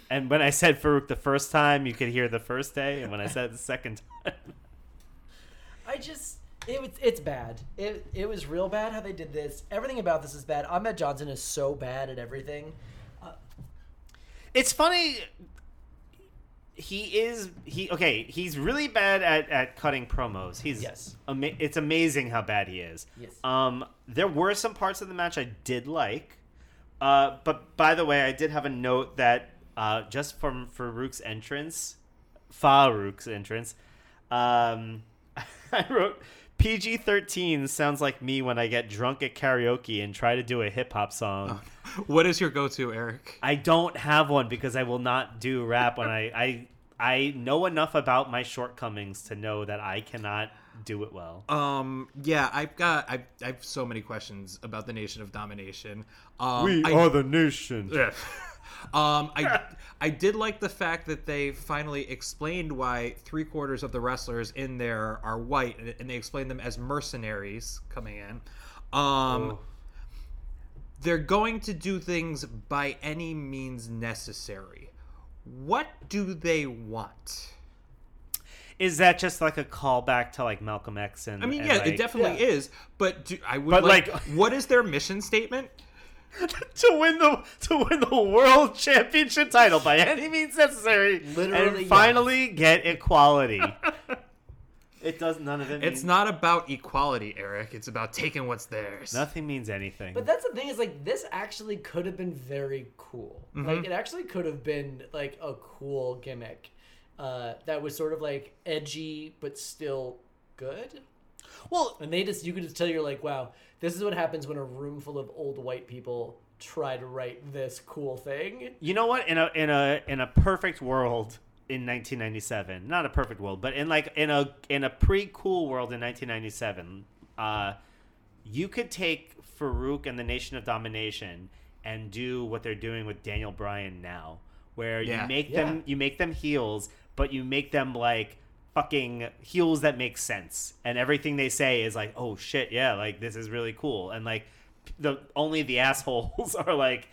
and when I said Farouk the first time, you could hear the first day, and when I said it the second time, I just it was it's bad. It it was real bad how they did this. Everything about this is bad. Ahmed Johnson is so bad at everything. it's funny. He is he okay. He's really bad at, at cutting promos. He's Yes. Ama- it's amazing how bad he is. Yes. Um, there were some parts of the match I did like, uh, but by the way, I did have a note that uh, just from Farouk's entrance, Farouk's entrance, um, I wrote PG thirteen sounds like me when I get drunk at karaoke and try to do a hip hop song. What is your go-to, Eric? I don't have one because I will not do rap when I I I know enough about my shortcomings to know that I cannot do it well. Um, yeah, I've got I've, I have so many questions about the Nation of Domination. Um, we I, are the nation. Ugh. Um, I I did like the fact that they finally explained why three quarters of the wrestlers in there are white, and- and they explained them as mercenaries coming in. Um, Oh. they're going to do things by any means necessary. What do they want? Is that just like a callback to like Malcolm X and? I mean, and, yeah, like- it definitely yeah. is. But do, I would But, like, like- what is their mission statement? to win the to win the world championship title by any means necessary, Literally, and yes. finally get equality. it does none of it. It's means- not about equality, Eric. It's about taking what's theirs. Nothing means anything. But that's the thing is like this actually could have been very cool. Like it actually could have been like a cool gimmick uh, that was sort of like edgy but still good. well, And they just you could just tell you're like, wow, this is what happens when a room full of old white people try to write this cool thing. you know what? In a in a in a perfect world in 1997, not a perfect world, but in like in a in a pre-cool world in 1997, uh, you could take Farouk and the Nation of Domination and do what they're doing with Daniel Bryan now, where Yeah. you make Yeah. them you make them heels, but you make them like fucking heels that make sense, and everything they say is like, oh shit, yeah, like this is really cool, and like the only the assholes are like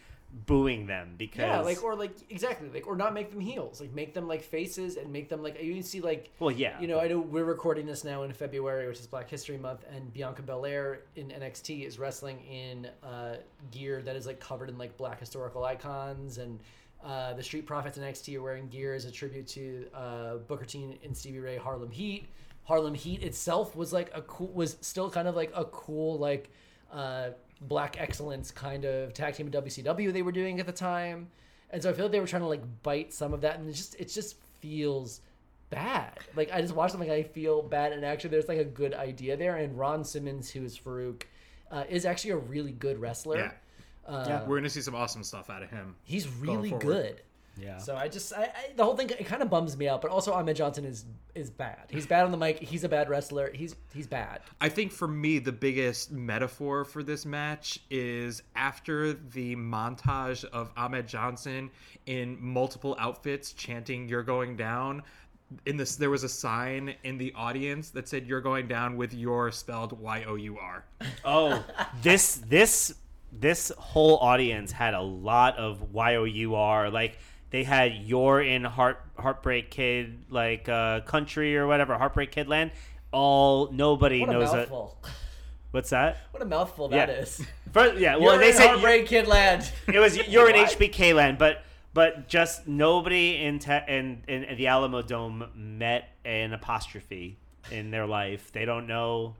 booing them because Yeah, like or like exactly like or not make them heels, like make them like faces and make them like you can see like well yeah. you know I know we're recording this now in February, which is Black History Month, and Bianca Belair in NXT is wrestling in uh, gear that is like covered in like black historical icons, and uh, the Street Profits and NXT are wearing gear as a tribute to uh, Booker T and Stevie Ray Harlem Heat. Harlem Heat itself was like a cool was still kind of like a cool like uh, black excellence kind of tag team in WCW they were doing at the time, and so I feel like they were trying to like bite some of that, and it just it just feels bad. Like I just watched something, I feel bad, and actually there's like a good idea there. And Ron Simmons, who is Farouk, uh, is actually a really good wrestler. Yeah. Uh, Yeah. We're gonna see some awesome stuff out of him. He's really good. yeah So I just I, I the whole thing it kind of bums me out, but also Ahmed Johnson is is bad. He's bad on the mic. He's a bad wrestler. He's he's bad. I think for me, the biggest metaphor for this match is after the montage of Ahmed Johnson in multiple outfits chanting "You're going down." In this, there was a sign in the audience that said "You're going down" with "Your" spelled Y O U R. Oh, this this this whole audience had a lot of YOUR. Like they had "You're in Heart Heartbreak Kid" like uh, country or whatever, Heartbreak Kid land. All nobody What knows it. What's that? What a mouthful that Yeah. is. First, yeah, well You're they in said Heartbreak Kid Land. it was you're in HBK land, but but just nobody in, te- in in the Alamo Dome met an apostrophe in their life. They don't know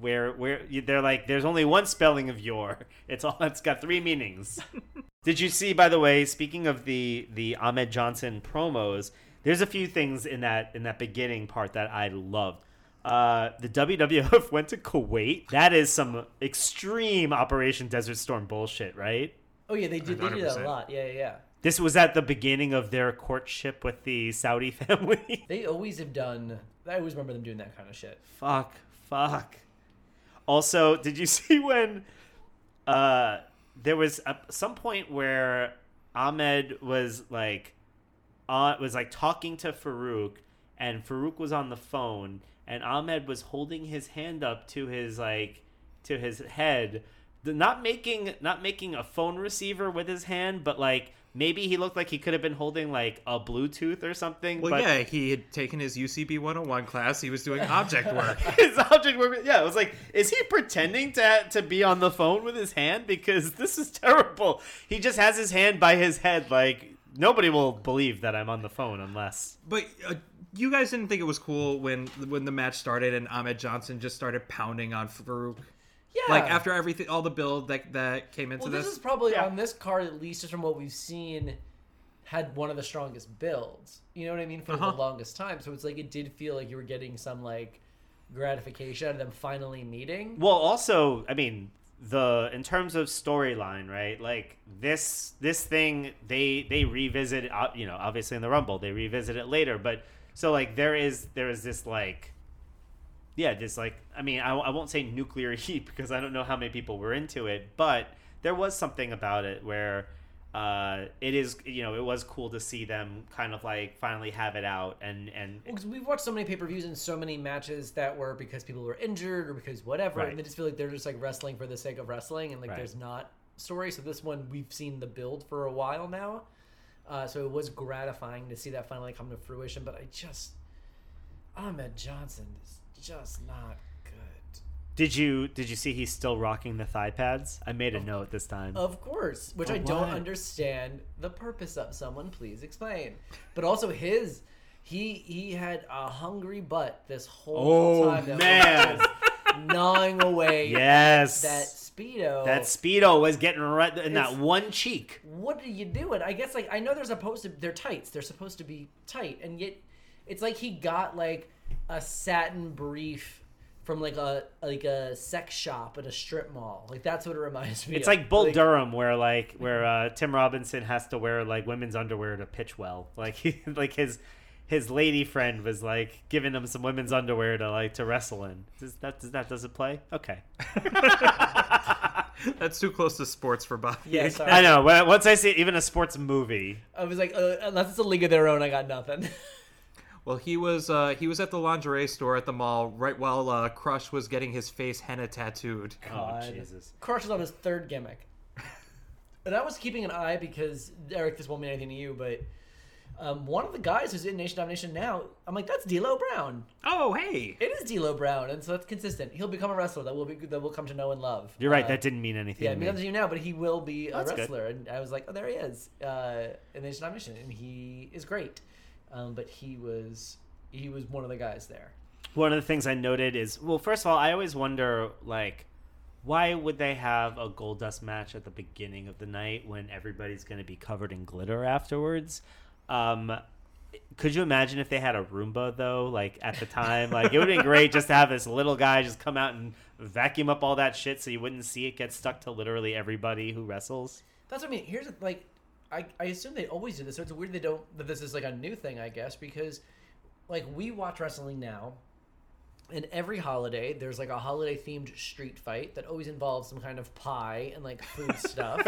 where where they're like. There's only one spelling of your. It's all. It's got three meanings. Did you see, by the way? Speaking of the the Ahmed Johnson promos, there's a few things in that in that beginning part that I loved. Uh, the WWF went to Kuwait. That is some extreme Operation Desert Storm bullshit, right? Oh yeah, they did. They did that a lot. Yeah, yeah, yeah. This was at the beginning of their courtship with the Saudi family. They always have done. I always remember them doing that kind of shit. fuck, fuck. Also, did you see when uh there was a, some point where Ahmed was like uh, was like talking to Farouk and Farouk was on the phone and Ahmed was holding his hand up to his like to his head not making not making a phone receiver with his hand but like maybe he looked like he could have been holding like a bluetooth or something Well, but yeah, he had taken his UCB 101 class. He was doing object work. his object work. Yeah, it was like, is he pretending to to be on the phone with his hand? Because this is terrible. He just has his hand by his head. Like nobody will believe that I'm on the phone unless. But uh, you guys didn't think it was cool when when the match started and Ahmed Johnson just started pounding on Farouk. Yeah. Like after everything, all the build that that came into Well, this. this is probably Yeah. on this card, at least just from what we've seen, had one of the strongest builds. You know what I mean for Uh-huh. the longest time. So it's like it did feel like you were getting some like gratification out of them finally meeting. Well, also, I mean, the in terms of storyline, right? Like this this thing they they revisit uh, you know, obviously in the Rumble, they revisit it later, but so like there is there is this like yeah, this like I mean, I, I won't say nuclear heat because I don't know how many people were into it, but there was something about it where uh, it is you know it was cool to see them kind of like finally have it out and and Because we've watched so many pay per views and so many matches that were because people were injured or because whatever, Right. and they just feel like they're just like wrestling for the sake of wrestling, and like Right. there's not story. So this one we've seen the build for a while now, uh, so it was gratifying to see that finally come to fruition. But I just Ahmed Johnson is just not good. Did you did you see he's still rocking the thigh pads? I made a note this time. Of course, which For I don't understand the purpose of. Someone please explain. But also his, he he had a hungry butt this whole Oh, time. that man. gnawing away yes, that speedo. that speedo was getting right in that one cheek. what are you doing? I guess like I know they're supposed to they're tights. They're supposed to be tight, and yet it's like he got like a satin brief from like a like a sex shop at a strip mall. Like that's what it reminds me. Of. It's of. like Bull Durham, where like where uh, Tim Robinson has to wear like women's underwear to pitch well. Like he like his his lady friend was like giving him some women's underwear to like to wrestle in. Does that does that does it play? Okay. That's too close to sports for Bobby. Yeah, sorry. I know. Once I see even a sports movie, I was like, uh, unless it's a league of their own, I got nothing. Well, he was uh, he was at the lingerie store at the mall right while uh, Crush was getting his face henna tattooed. oh Jesus. Crush is on his third gimmick. And I was keeping an eye because Eric, this won't mean anything to you, but um, one of the guys who's in Nation Domination now, I'm like, that's D'Lo Brown. Oh, hey! It is D'Lo Brown, and so that's consistent. He'll become a wrestler that will be that will come to know and love. You're right. Uh, that didn't mean anything. yeah, to it me. means to you now, but he will be a That's good. wrestler. And I was like, oh, there he is uh, in Nation Domination, and he is great. Um, but he was he was one of the guys there. one of the things I noted is well, first of all, I always wonder like why would they have a Goldust match at the beginning of the night when everybody's going to be covered in glitter afterwards? Um, could you imagine if they had a Roomba though, like at the time? Like it would have been great just to have this little guy just come out and vacuum up all that shit so you wouldn't see it get stuck to literally everybody who wrestles. That's what I mean. Here's like, I, I assume they always do this, so it's weird they don't that this is like a new thing, I guess, because like we watch wrestling now, and every holiday there's like a holiday themed street fight that always involves some kind of pie and like food stuff,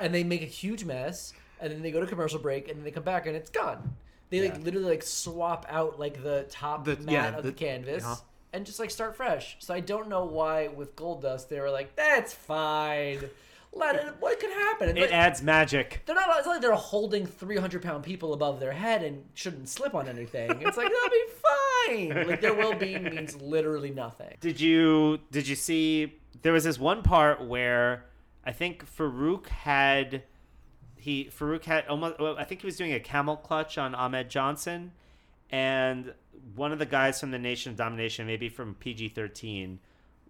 and they make a huge mess, and then they go to commercial break, and then they come back and it's gone. They like literally like swap out like the top The- mat yeah, of the, the- canvas. uh-huh. And just like start fresh. So I don't know why with Goldust they were like, that's fine. Let it. What could happen? And It like- adds magic. they're not. It's not like they're holding three hundred pound people above their head and shouldn't slip on anything. It's like they'll be fine. Like their well being means literally nothing. Did you did you see there was this one part where I think Farouk had he Farouk had almost well, I think he was doing a camel clutch on Ahmed Johnson and one of the guys from the Nation of Domination, maybe from PG thirteen,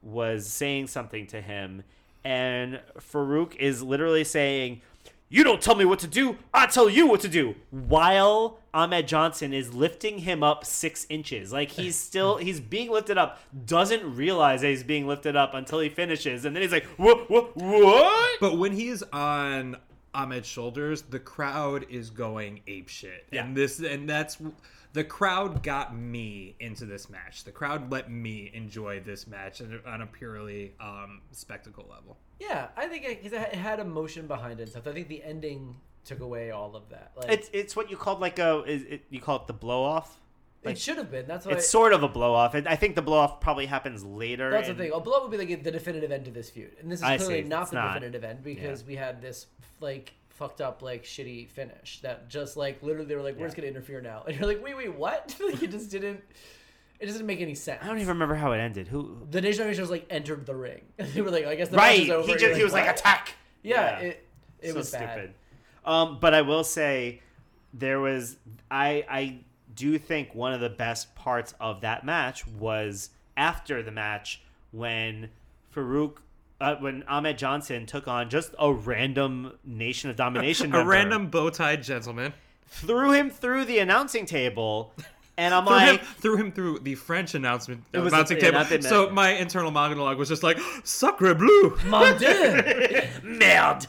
was saying something to him and Farouk is literally saying you don't tell me what to do. I tell you what to do. While Ahmed Johnson is lifting him up six inches, like he's still he's being lifted up, doesn't realize that he's being lifted up until he finishes, and then he's like, "What? What? What?" But when he's on Ahmed's shoulders, the crowd is going ape shit. Yeah. And this and that's the crowd got me into this match. The crowd let me enjoy this match on a- purely um, spectacle level. Yeah, I think it, 'cause it had emotion behind it and stuff. I think the ending took away all of that. Like It's it's what you called like a is it, you call it the blow off. it should have been. That's why. It's sort of a blow off. I think the blow off probably happens later. that's the thing. A blow would be like the definitive end to this feud, and this is I clearly see. not the not. definitive end because we had this like fucked up like shitty finish that just like literally they were like we're just gonna interfere now, and you're like wait wait what? like it just didn't. It just didn't make any sense. I don't even remember how it ended. Who? The Nation of Nations like entered the ring. they were like, I guess the right. match is over. He just, he was like attack. Yeah, it it so was bad. stupid. Um, but I will say, there was I I do think one of the best parts of that match was after the match when Farouk. Uh, when Ahmed Johnson took on just a random Nation of Domination A member, random bow tie gentleman. threw him through the announcing table, And I'm threw like, him, threw him through the French announcement It was announcing a- table. not the- so my internal monologue was just like "Sacre bleu." Mon Dieu! merde.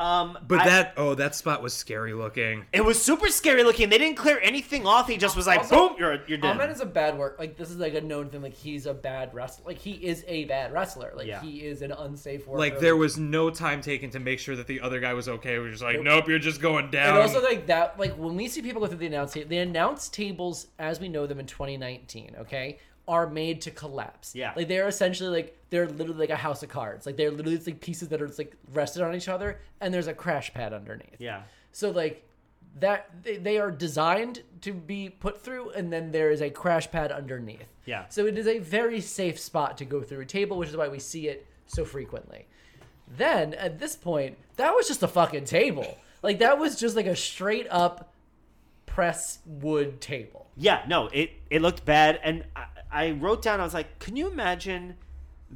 Um, But I- that oh, that spot was scary looking. it was super scary looking. They didn't clear anything off. He just was like, Also, boom, you're you're dead. Ahmed is a bad work. Like this is like a known thing. Like he's a bad wrestler. Like he is a bad wrestler. Like Yeah. he is an unsafe worker. Like there was no time taken to make sure that the other guy was okay. We were just like, nope, you're just going down. And also like that, like when we see people go through the announce table, the announce tables as we know them in 2019, okay, are made to collapse. Yeah. like they're essentially like they're literally like a house of cards. Like they're literally just, like pieces that are just like rested on each other, and there's a crash pad underneath. yeah. So like that they, they are designed to be put through, and then there is a crash pad underneath. Yeah. So it is a very safe spot to go through a table, which is why we see it so frequently. Then at this point, that was just a fucking table. Like that was just like a straight up press wood table. Yeah, no, it it looked bad, and I, I wrote down. I was like, can you imagine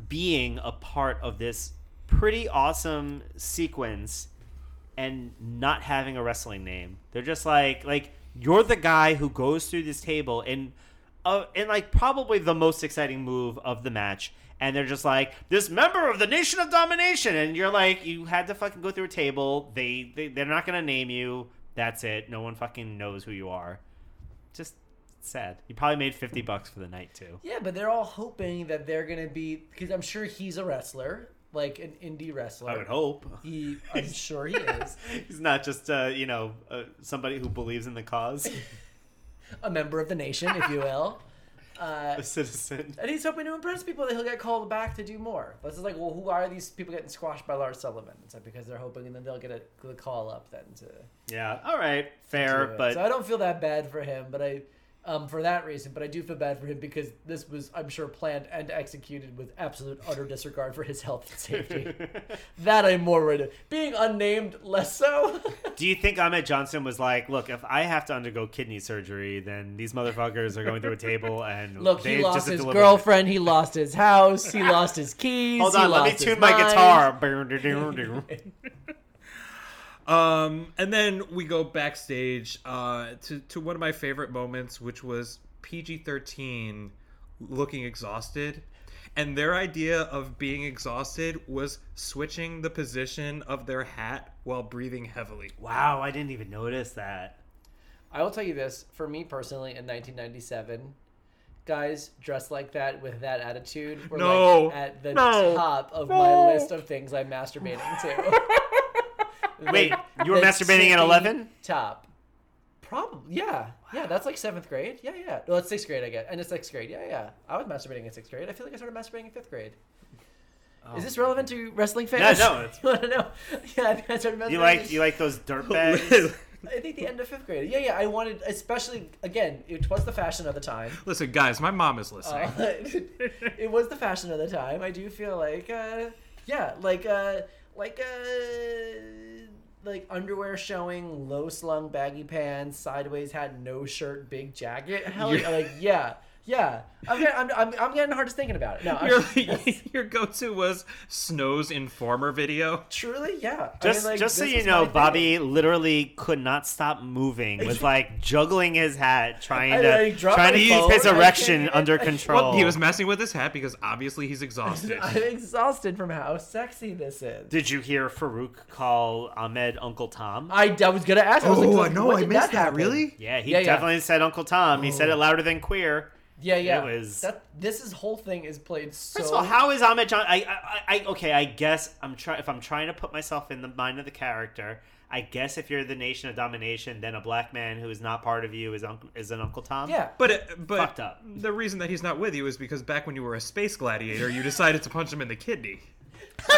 being a part of this pretty awesome sequence and not having a wrestling name? They're just like like you're the guy who goes through this table and uh, and like probably the most exciting move of the match. And they're just like this member of the Nation of Domination, and you're like, you had to fucking go through a table. They, they they're not gonna name you. That's it. No one fucking knows who you are just sad. He probably made fifty bucks for the night too. Yeah, but they're all hoping that they're gonna be because I'm sure he's a wrestler, like an indie wrestler. I would hope. He, I'm sure he is He's not just uh, you know uh, somebody who believes in the cause, a member of the nation, if you will. Uh, a citizen. And he's hoping to impress people that he'll get called back to do more. This is like, well, who are these people getting squashed by Lars Sullivan? It's like because they're hoping, and then they'll get a, a call up then to. Yeah. All right. Fair, but so I don't feel that bad for him, but I, um, for that reason, but I do feel bad for him because this was, I'm sure, planned and executed with absolute utter disregard for his health and safety. that I'm more worried. of. Being unnamed, less so. do you think Ahmed Johnson was like, look, if I have to undergo kidney surgery, then these motherfuckers are going through a table and Look, they he lost just his girlfriend, he lost his house, he lost his keys. Hold on, let me tune my mind. guitar. Um, and then we go backstage uh, to to one of my favorite moments, which was PG thirteen looking exhausted, and their idea of being exhausted was switching the position of their hat while breathing heavily. wow, I didn't even notice that. I will tell you this: for me personally, in 1997, guys dressed like that with that attitude were No. like at the No. top of No. my list of things I'm masturbating to. Wait, you were masturbating at 11? Top. Probably, yeah, yeah. That's like seventh grade. Yeah, yeah. Well, it's sixth grade. I guess, and it's sixth grade. Yeah, yeah. I was masturbating in sixth grade. I feel like I started masturbating in fifth grade. Is this relevant to wrestling fans? no, it's- you want to know? Yeah, I think I started masturbating. You like you like those dirt bags? I think the end of fifth grade. Yeah, yeah. I wanted, especially again, it was the fashion of the time. Listen, guys, my mom is listening. Uh, it was the fashion of the time. I do feel like, uh, yeah, like, uh, like, uh, like underwear showing, low slung baggy pants, sideways hat, no shirt, big jacket. Hell, yeah, like, yeah, yeah. I'm getting, I'm, I'm, I'm getting hard just thinking about it. No, I'm- your, your go-to was Snow's Informer video. truly, yeah. I Just, mean, like, just so you know, my thing. Bobby literally could not stop moving. Was like juggling his hat, trying I- to I trying to my keep phone, his erection under I- control. He was messing with his hat because obviously he's exhausted. I'm exhausted from how sexy this is. Did you hear Farouk call Ahmed Uncle Tom? I, I was gonna ask. I was like, oh, no, I missed that. happen? Really? yeah, he Yeah, yeah. definitely said Uncle Tom. He said it oh. louder than queer. Yeah, yeah. It was- That this is whole thing is played so. First of all, how is Ahmed John? I, I, I, okay, I guess I'm trying. If I'm trying to put myself in the mind of the character, I guess if you're the nation of domination, then a black man who is not part of you is uncle is an Uncle Tom. Yeah. But it, but Fucked up. the reason that he's not with you is because back when you were a space gladiator, you decided to punch him in the kidney.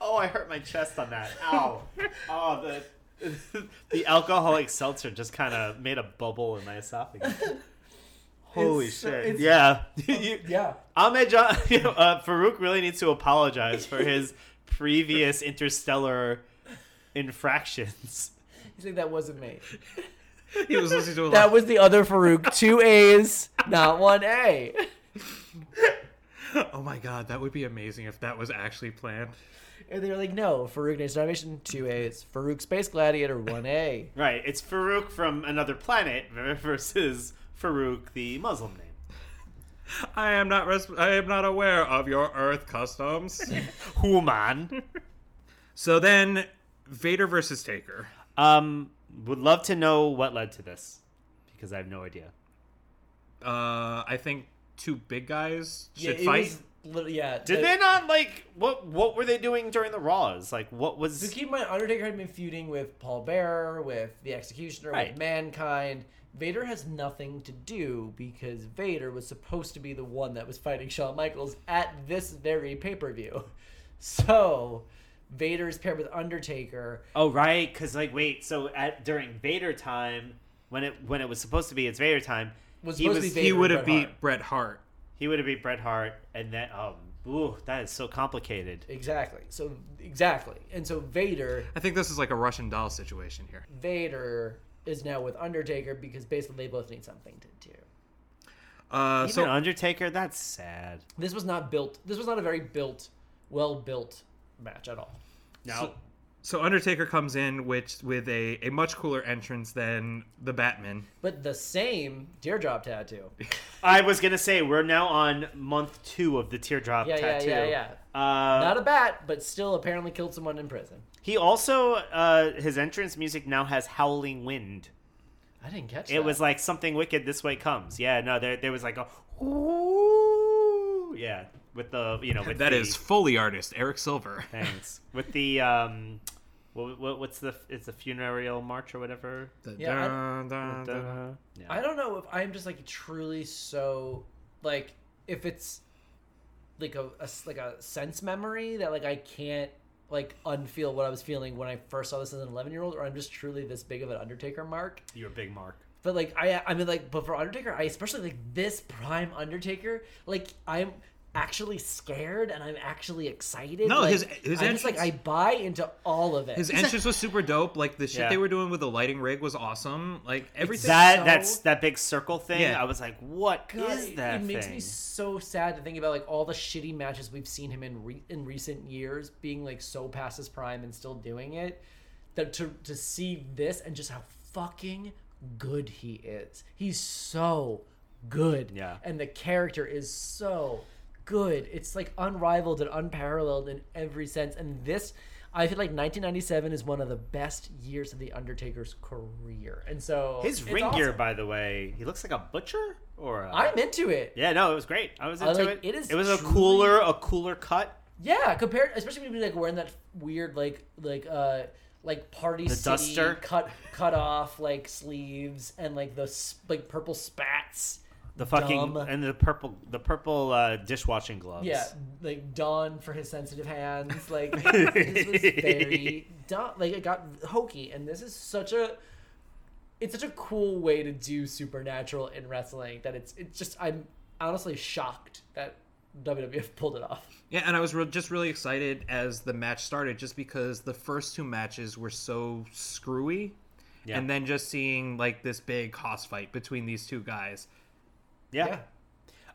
oh, I hurt my chest on that. Ow. oh, the the alcoholic seltzer just kind of made a bubble in my esophagus. Holy It's shit! it's- yeah, You- Yeah. Ahmed John, you know, uh, Farouk really needs to apologize for his previous interstellar infractions. You think that wasn't me? He was listening to a lot. That lot. was the other Farouk. Two A's, not one A. Oh my god, that would be amazing if that was actually planned. And they're like, no, Farouk Nation Domination 2A. It's Farouk Space Gladiator 1A. Right. It's Farouk from another planet versus Farouk, the Muslim name. I am not res- I am not aware of your Earth customs. Human. so then, Vader versus Taker. Um, would love to know what led to this because I have no idea. Uh, I think two big guys should it fight. was lit- yeah. Did the- they not like what? What were they doing during the Raws? Like, what was? keep in mind, Undertaker had been feuding with Paul Bearer, with the Executioner, Right. with Mankind. Vader has nothing to do because Vader was supposed to be the one that was fighting Shawn Michaels at this very pay per view. So Vader is paired with Undertaker. Oh, right. Because like, wait. So at during Vader time, when it when it was supposed to be it's Vader time, Was he supposed to was he would have beat Bret Hart. He would have beat Bret Hart, and then um, ooh, that is so complicated. Exactly. So exactly. And so Vader I think this is like a Russian doll situation here. Vader is now with Undertaker because basically they both need something to do. Uh, Even so Undertaker, that's sad. This was not built. This was not a very built, well built match at all. No, so Undertaker comes in with with a, a much cooler entrance than the Batman. But the same teardrop tattoo. I was gonna say we're now on month two of the teardrop Yeah, yeah, tattoo. yeah, yeah. Uh, Not a bat, but still apparently killed someone in prison. he also uh, his entrance music now has howling wind. I didn't catch It that. was like something wicked this way comes. Yeah, no, there there was like a ooh, yeah, with the you know with That the, is fully artist Eric Silver. thanks with the um, what, what what's the it's the funereal march or whatever. Yeah, I- dun, dun, dun. yeah. I don't know if I'm just like truly so like if it's like a, a s- like a sense memory that like I can't like unfeel what I was feeling when I first saw this as an 11 year old, or I'm just truly this big of an Undertaker mark. You're a big mark. But like I, I mean like, but for Undertaker, I especially like this prime Undertaker, like I'm actually scared and I'm actually excited. No, like, his- his I just like I buy into all of it. His entrance was super dope. Like the shit Yeah. they were doing with the lighting rig was awesome. Like everything. That so- that's that big circle thing. Yeah. I was like, what is God, it- that It makes me so sad to think about like all the shitty matches we've seen him in re- in recent years, being like so past his prime and still doing it. That to to see this and just how fucking good he is. He's so good. Yeah. And the character is so good. It's like unrivaled and unparalleled in every sense. And this, I feel like 1997 is one of the best years of the Undertaker's career. And so His ring gear, by the way, he looks like a butcher or a... I'm into it. yeah, no, it was great. I was I into like- it. it is It was a cooler, a cooler cut. Yeah, compared, especially when you're like wearing that weird like like uh like party The city duster? cut cut off like sleeves and like the like purple spats. The fucking Dumb. and the purple, the purple uh, dishwashing gloves. Yeah, like Dawn for his sensitive hands. Like this was very dumb. Like it got hokey, and this is such a. It's such a cool way to do supernatural in wrestling that it's it's just I'm honestly shocked that WWF pulled it off. Yeah, and I was re- just really excited as the match started, just because the first two matches were so screwy, Yeah. and then just seeing like this big hoss fight between these two guys. Yeah.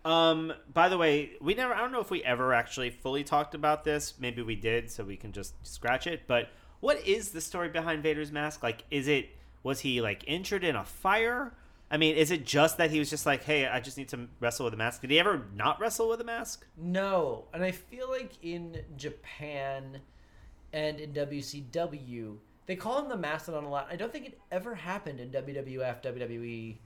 Um. By the way, we never. I don't know if we ever actually fully talked about this. Maybe we did, so we can just scratch it. But what is the story behind Vader's mask? Like, is it was he like injured in a fire? I mean, is it just that he was just like, hey, I just need to wrestle with a mask? Did he ever not wrestle with a mask? No, and I feel like in Japan and in WCW, they call him the Mastodon a lot. I don't think it ever happened in WWF, WWE,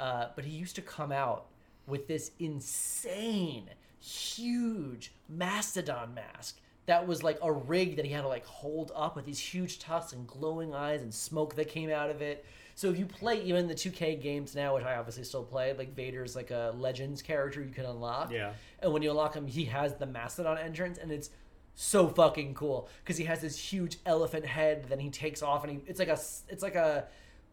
uh, but he used to come out with this insane, huge Mastodon mask that was like a rig that he had to like hold up with these huge tusks and glowing eyes and smoke that came out of it. So if you play even the 2K games now, which I obviously still play, like Vader's like a Legends character you can unlock. Yeah. And when you unlock him, he has the Mastodon entrance, and it's so fucking cool because he has this huge elephant head. Then he takes off, and he it's like a it's like a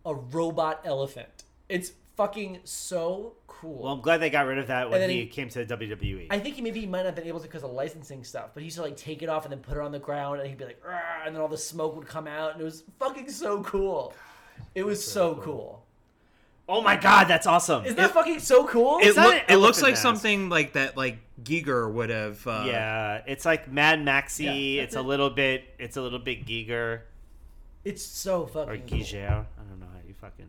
a robot elephant. It's fucking so cool. Well, I'm glad they got rid of that when then he, he- came to. WWE. I think he maybe he might not have been able to because of licensing stuff, but he used to like take it off and then put it on the ground, and he'd be like, and then all the smoke would come out, and it was fucking so cool. It was so cool. Oh my god, that's awesome. Isn't that fucking so cool? It, not look, it looks like mask. something like that, like Giger would have. Uh, yeah, it's like Mad Maxi. Yeah, it's that's a little bit. It's a little bit Giger It's so or fucking cool. Giger. I don't know how you fucking.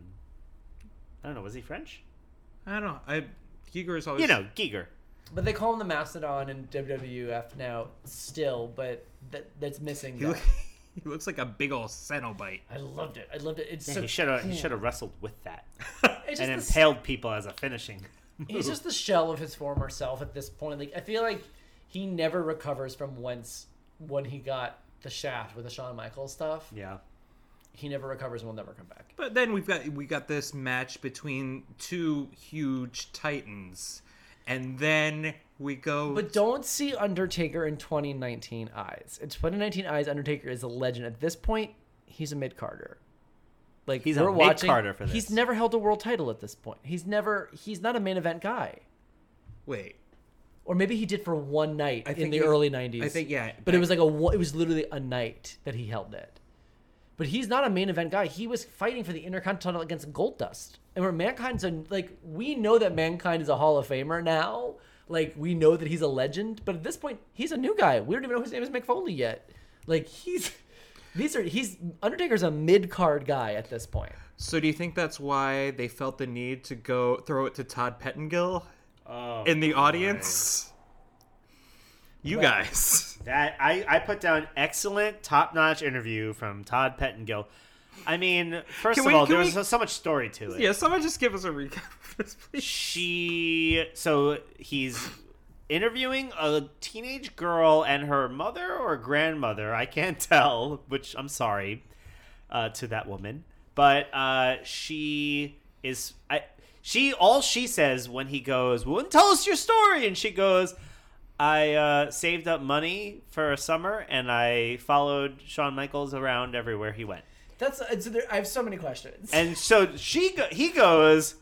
I don't know. Was he French? I don't know. I Giger is always. You know, Giger. But they call him the Mastodon in WWF now still, but that that's missing. he, that. look, he looks like a big old Cenobite. I loved it. I loved it. It's Yeah, so he should have. cool. He should have wrestled with that It's and just the- impaled people as a finishing. He's just the shell of his former self at this point. Like I feel like he never recovers from whence when he got the shaft with the Shawn Michaels stuff. yeah. He never recovers and will never come back. But then we've got we got this match between two huge titans, and then we go. But don't see Undertaker in 2019 eyes. In 2019 eyes, Undertaker is a legend. At this point, he's a mid carder. Like He's a we're watching. mid-carder for He's never held a world title at this point. He's never. He's not a main event guy. wait, Or maybe he did for one night in the he- early 90s. I think yeah, But it was like a it was literally a night that he held it. But he's not a main event guy. He was fighting for the Intercontinental against Goldust. And where Mankind's a like we know that Mankind is a Hall of Famer now. Like we know that he's a legend, but at this point he's a new guy. We don't even know his name is Mick Foley yet. Like he's these are he's Undertaker's a mid card guy at this point. So do you think that's why they felt the need to go throw it to Todd Pettengill Oh, in the audience? You Well- guys. That I, I put down excellent top notch interview from Todd Pettengill. I mean, first Can of we- all, there we- was so, so much story to it. Yeah, someone just give us a recap of this, please. She so he's interviewing a teenage girl and her mother or grandmother. I can't tell, which I'm sorry uh, to that woman, but uh, she is I. She all she says when he goes, "Well, tell us your story," and she goes. I uh, saved up money for a summer and I followed Shawn Michaels around everywhere he went. That's there, I have so many questions. And so she go, he goes,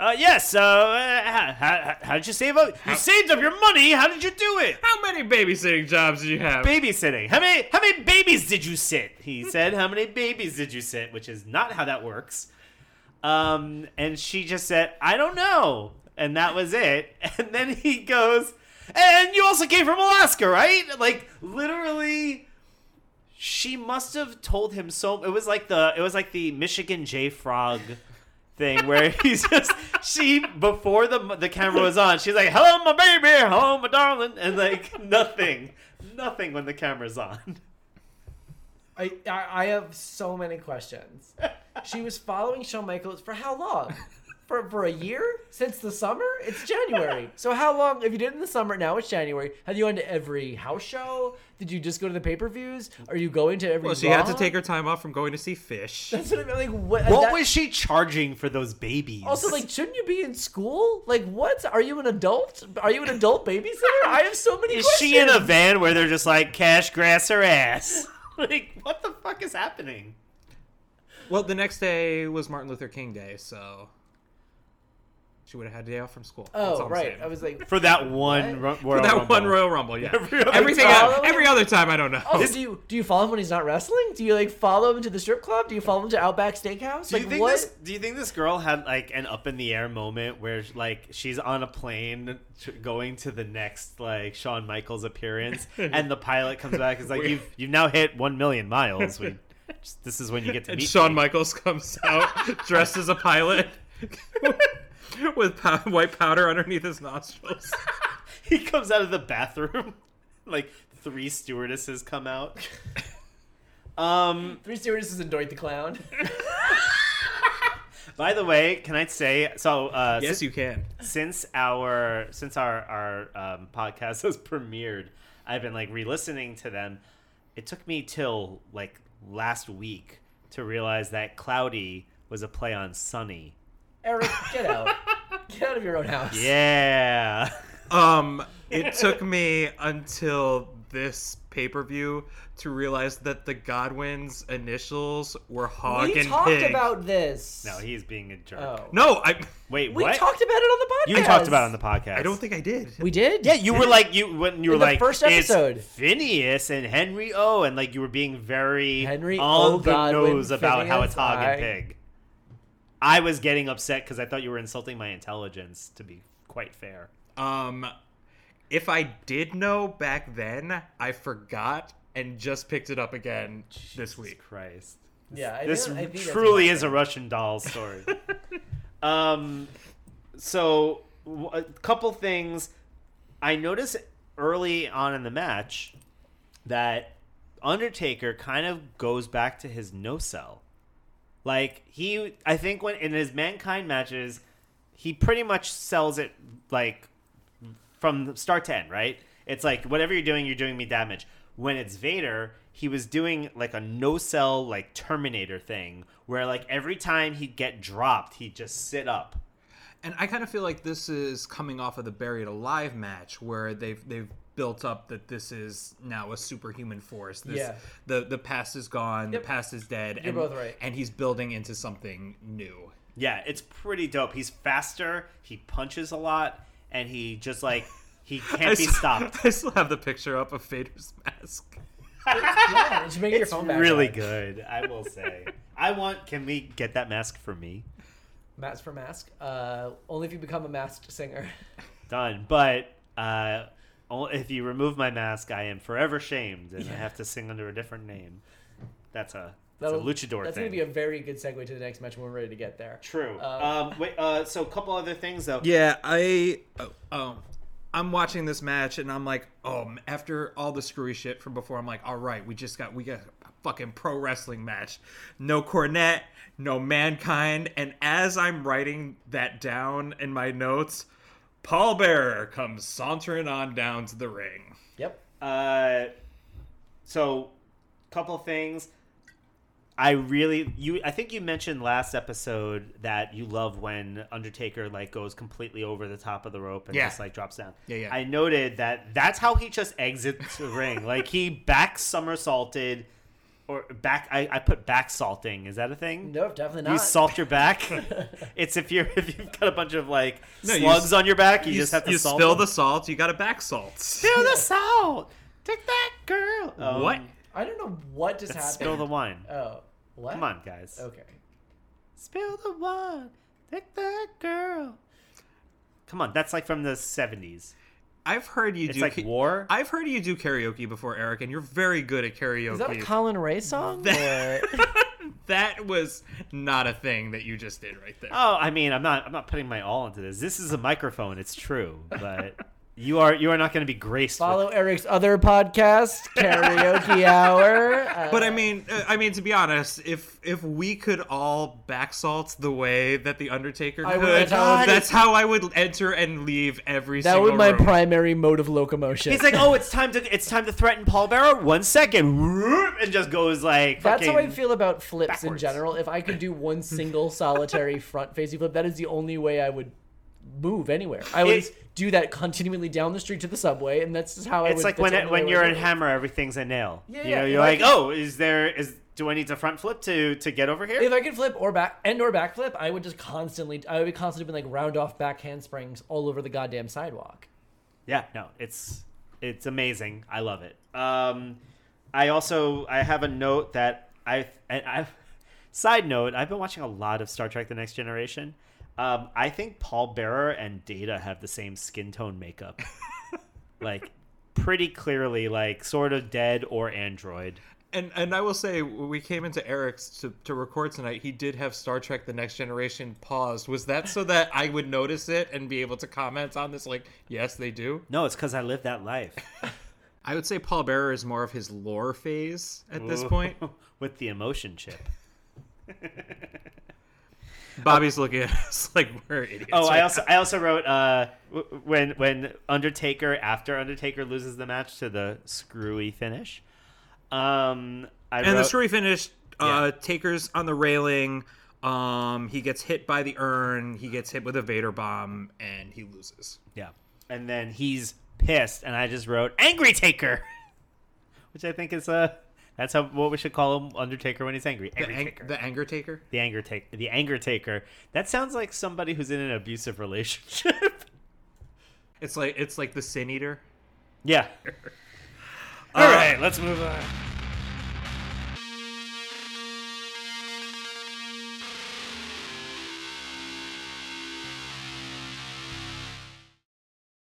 uh, yes. Uh, how, how, how did you save up? You saved up your money. How did you do it? How many babysitting jobs do you have? Babysitting. How many how many babies did you sit? He said, how many babies did you sit? Which is not how that works. Um, and she just said, I don't know. And that was it. And then he goes, and you also came from Alaska, right? Like literally she must have told him so it was like the it was like the Michigan J Frog thing where he's just she before the the camera was on she's like hello my baby hello my darling and like nothing nothing when the camera's on I, I have so many questions. she was following Shawn Michaels for how long? For, for a year since the summer? It's January. So how long? If you did it in the summer, now it's January. Have you gone to every house show? Did you just go to the pay per views? Are you going to every? Well, she had to take her time off from going to see Phish. That's what I mean. Like what? what that- was she charging for those babies Also, like, shouldn't you be in school? Like, what? Are you an adult? Are you an adult babysitter? I have so many is questions. she in a van where they're just like cash grass her ass like what the fuck is happening Well, the next day was Martin Luther King Day, so she would have had a day off from school. Oh, I'm right. I was like, for that one Ro- For Royal that Rumble. one Royal Rumble, yeah. Every other Everything, time. else, every other time, I don't know. Oh, also, do you do you follow him when he's not wrestling? Do you like follow him to the strip club? Do you follow him to Outback Steakhouse? Do you like think what? this? Do you think this girl had like an up in the air moment where like she's on a plane t- going to the next like Shawn Michaels appearance, and the pilot comes back and is like, "You've you've now hit one million miles. We, just- this is when you get to and meet." Shawn me." Michaels comes out dressed as a pilot with pow- white powder underneath his nostrils. he comes out of the bathroom, like three stewardesses come out. Um. Three stewardesses and Doink the Clown. By the way, can I say so? Uh, yes, you can. since our since our our um, podcast has premiered, I've been like re-listening to them. It took me till like last week to realize that "cloudy" was a play on "sunny." Eric, get out. get out of your own house. Yeah, Um, it took me until this pay per view to realize that the Godwins' initials were Hog We and talked Pig. about this. no, he's being a jerk. Oh. no, I. Wait, We what? talked about it on the podcast. you talked about it on the podcast. I don't think I did. We did? Yeah, you were like you when you were In the like first "It's episode." Phineas and Henry O, and like you were being very Henry on O. the Godwin, nose about how it's hog I. and pig. I was getting upset because I thought you were insulting my intelligence. To be quite fair. Um, if I did know back then, I forgot and just picked it up again this week. Christ. Yeah, I this think- I truly is a Russian doll story. um, so w- a couple things I noticed early on in the match that Undertaker kind of goes back to his no sell. Like he, I think when in his Mankind matches, he pretty much sells it like from start to end, right? It's like whatever you're doing, you're doing me damage. When it's Vader, he was doing like a no sell like Terminator thing, where like every time he'd get dropped, he'd just sit up. And I kind of feel like this is coming off of the Buried Alive match, where they've they've built up that this is now a superhuman force. This, Yeah. The the past is gone. Yep. The past is dead. You're and, both right. And he's building into something new. Yeah, it's pretty dope. He's faster, he punches a lot, and he just like he can't be still- stopped. I still have the picture up of Vader's mask. Yeah, just make your It's phone back. really on. good, I will say. I want. Can we get that mask for me? Mask for mask. Uh, only if you become a masked singer. Done. But uh, o- if you remove my mask, I am forever shamed, and I have to sing under a different name. That's a that's That'll- a luchador That's thing. gonna be a very good segue to the next match when we're ready to get there. True. Uh, um, wait. Uh, so a couple other things though. Yeah, I oh, oh, I'm watching this match and I'm like, oh, after all the screwy shit from before, I'm like, all right, we just got we got a fucking pro wrestling match. No Cornette, no Mankind, and as I'm writing that down in my notes, Paul Bearer comes sauntering on down to the ring. Yep. Uh, so, couple things. I really you I think you mentioned last episode that you love when Undertaker like goes completely over the top of the rope and Yeah. just like drops down. Yeah, yeah. I noted that that's how he just exits the ring. Like he back somersaulted or back I, I put back salting. Is that a thing? No, definitely not You salt your back. it's if you're if you've got a bunch of like No, slugs s- on your back, you, You, just have to you salt spill them. the salt, you got to back salt. spill the salt. Take that, girl. Um, What? I don't know what just Let's happened. spill the wine. Oh, what? Come on, guys. Okay. Spill the wine. Take that girl. Come on, that's like from the seventies. I've heard you It's do like ca- war. I've heard you do karaoke before, Eric, and you're very good at karaoke. Is that a Collin Raye song? That- or- that was not a thing that you just did right there. Oh, I mean, I'm not. I'm not putting my all into this. This is a microphone. It's true, but you are. You are not going to be graced. Follow With, Eric's other podcast, Karaoke Hour. Uh, But I mean, uh, I mean to be honest, if if we could all back salt the way that the Undertaker I could, would- that's how I would- how I would enter and leave every that single was my room. primary mode of locomotion. he's like, oh, it's time to. It's time to threaten Paul Bearer. One second, whoop, and just goes like. That's how I feel about flips in general. If I could do one single solitary front facing flip, that is the only way I would move anywhere. I was It's- do that continually down the street to the subway, and that's just how I It's would. like when it, when you're I in. Hammer, everything's a nail. Yeah, you yeah, know, you're I like, oh, is there is do I need to front flip to to get over here? If I could flip or back and or backflip, I would just constantly. I would be constantly doing like round off back handsprings all over the goddamn sidewalk. Yeah, no, it's it's amazing. I love it. Um, I also I have a note that I and I side note I've been watching a lot of Star Trek: The Next Generation. Um, I think Paul Bearer and Data have the same skin tone makeup, like pretty clearly, like sort of dead or android. And and I will say, we came into Eric's to, to record tonight, he did have Star Trek: The Next Generation paused. Was that so that I would notice it and be able to comment on this? Like, yes, they do. No, it's because I live that life. I would say Paul Bearer is more of his Lore phase at this point. with the emotion chip. Bobby's looking at us like we're idiots. Oh, I right also I also wrote uh when when Undertaker after Undertaker loses the match to the screwy finish. Um, I and wrote, the screwy finish. Uh, Yeah. Taker's on the railing. Um, he gets hit by the urn. He gets hit with a Vader bomb, and he loses. yeah, and then he's pissed, and I just wrote Angry Taker, which I think is uh that's how what we should call him Undertaker when he's angry. The, ang- the anger taker. the anger take the anger taker. That sounds like somebody who's in an abusive relationship. It's like it's like the sin eater. yeah. All uh, right, let's move on.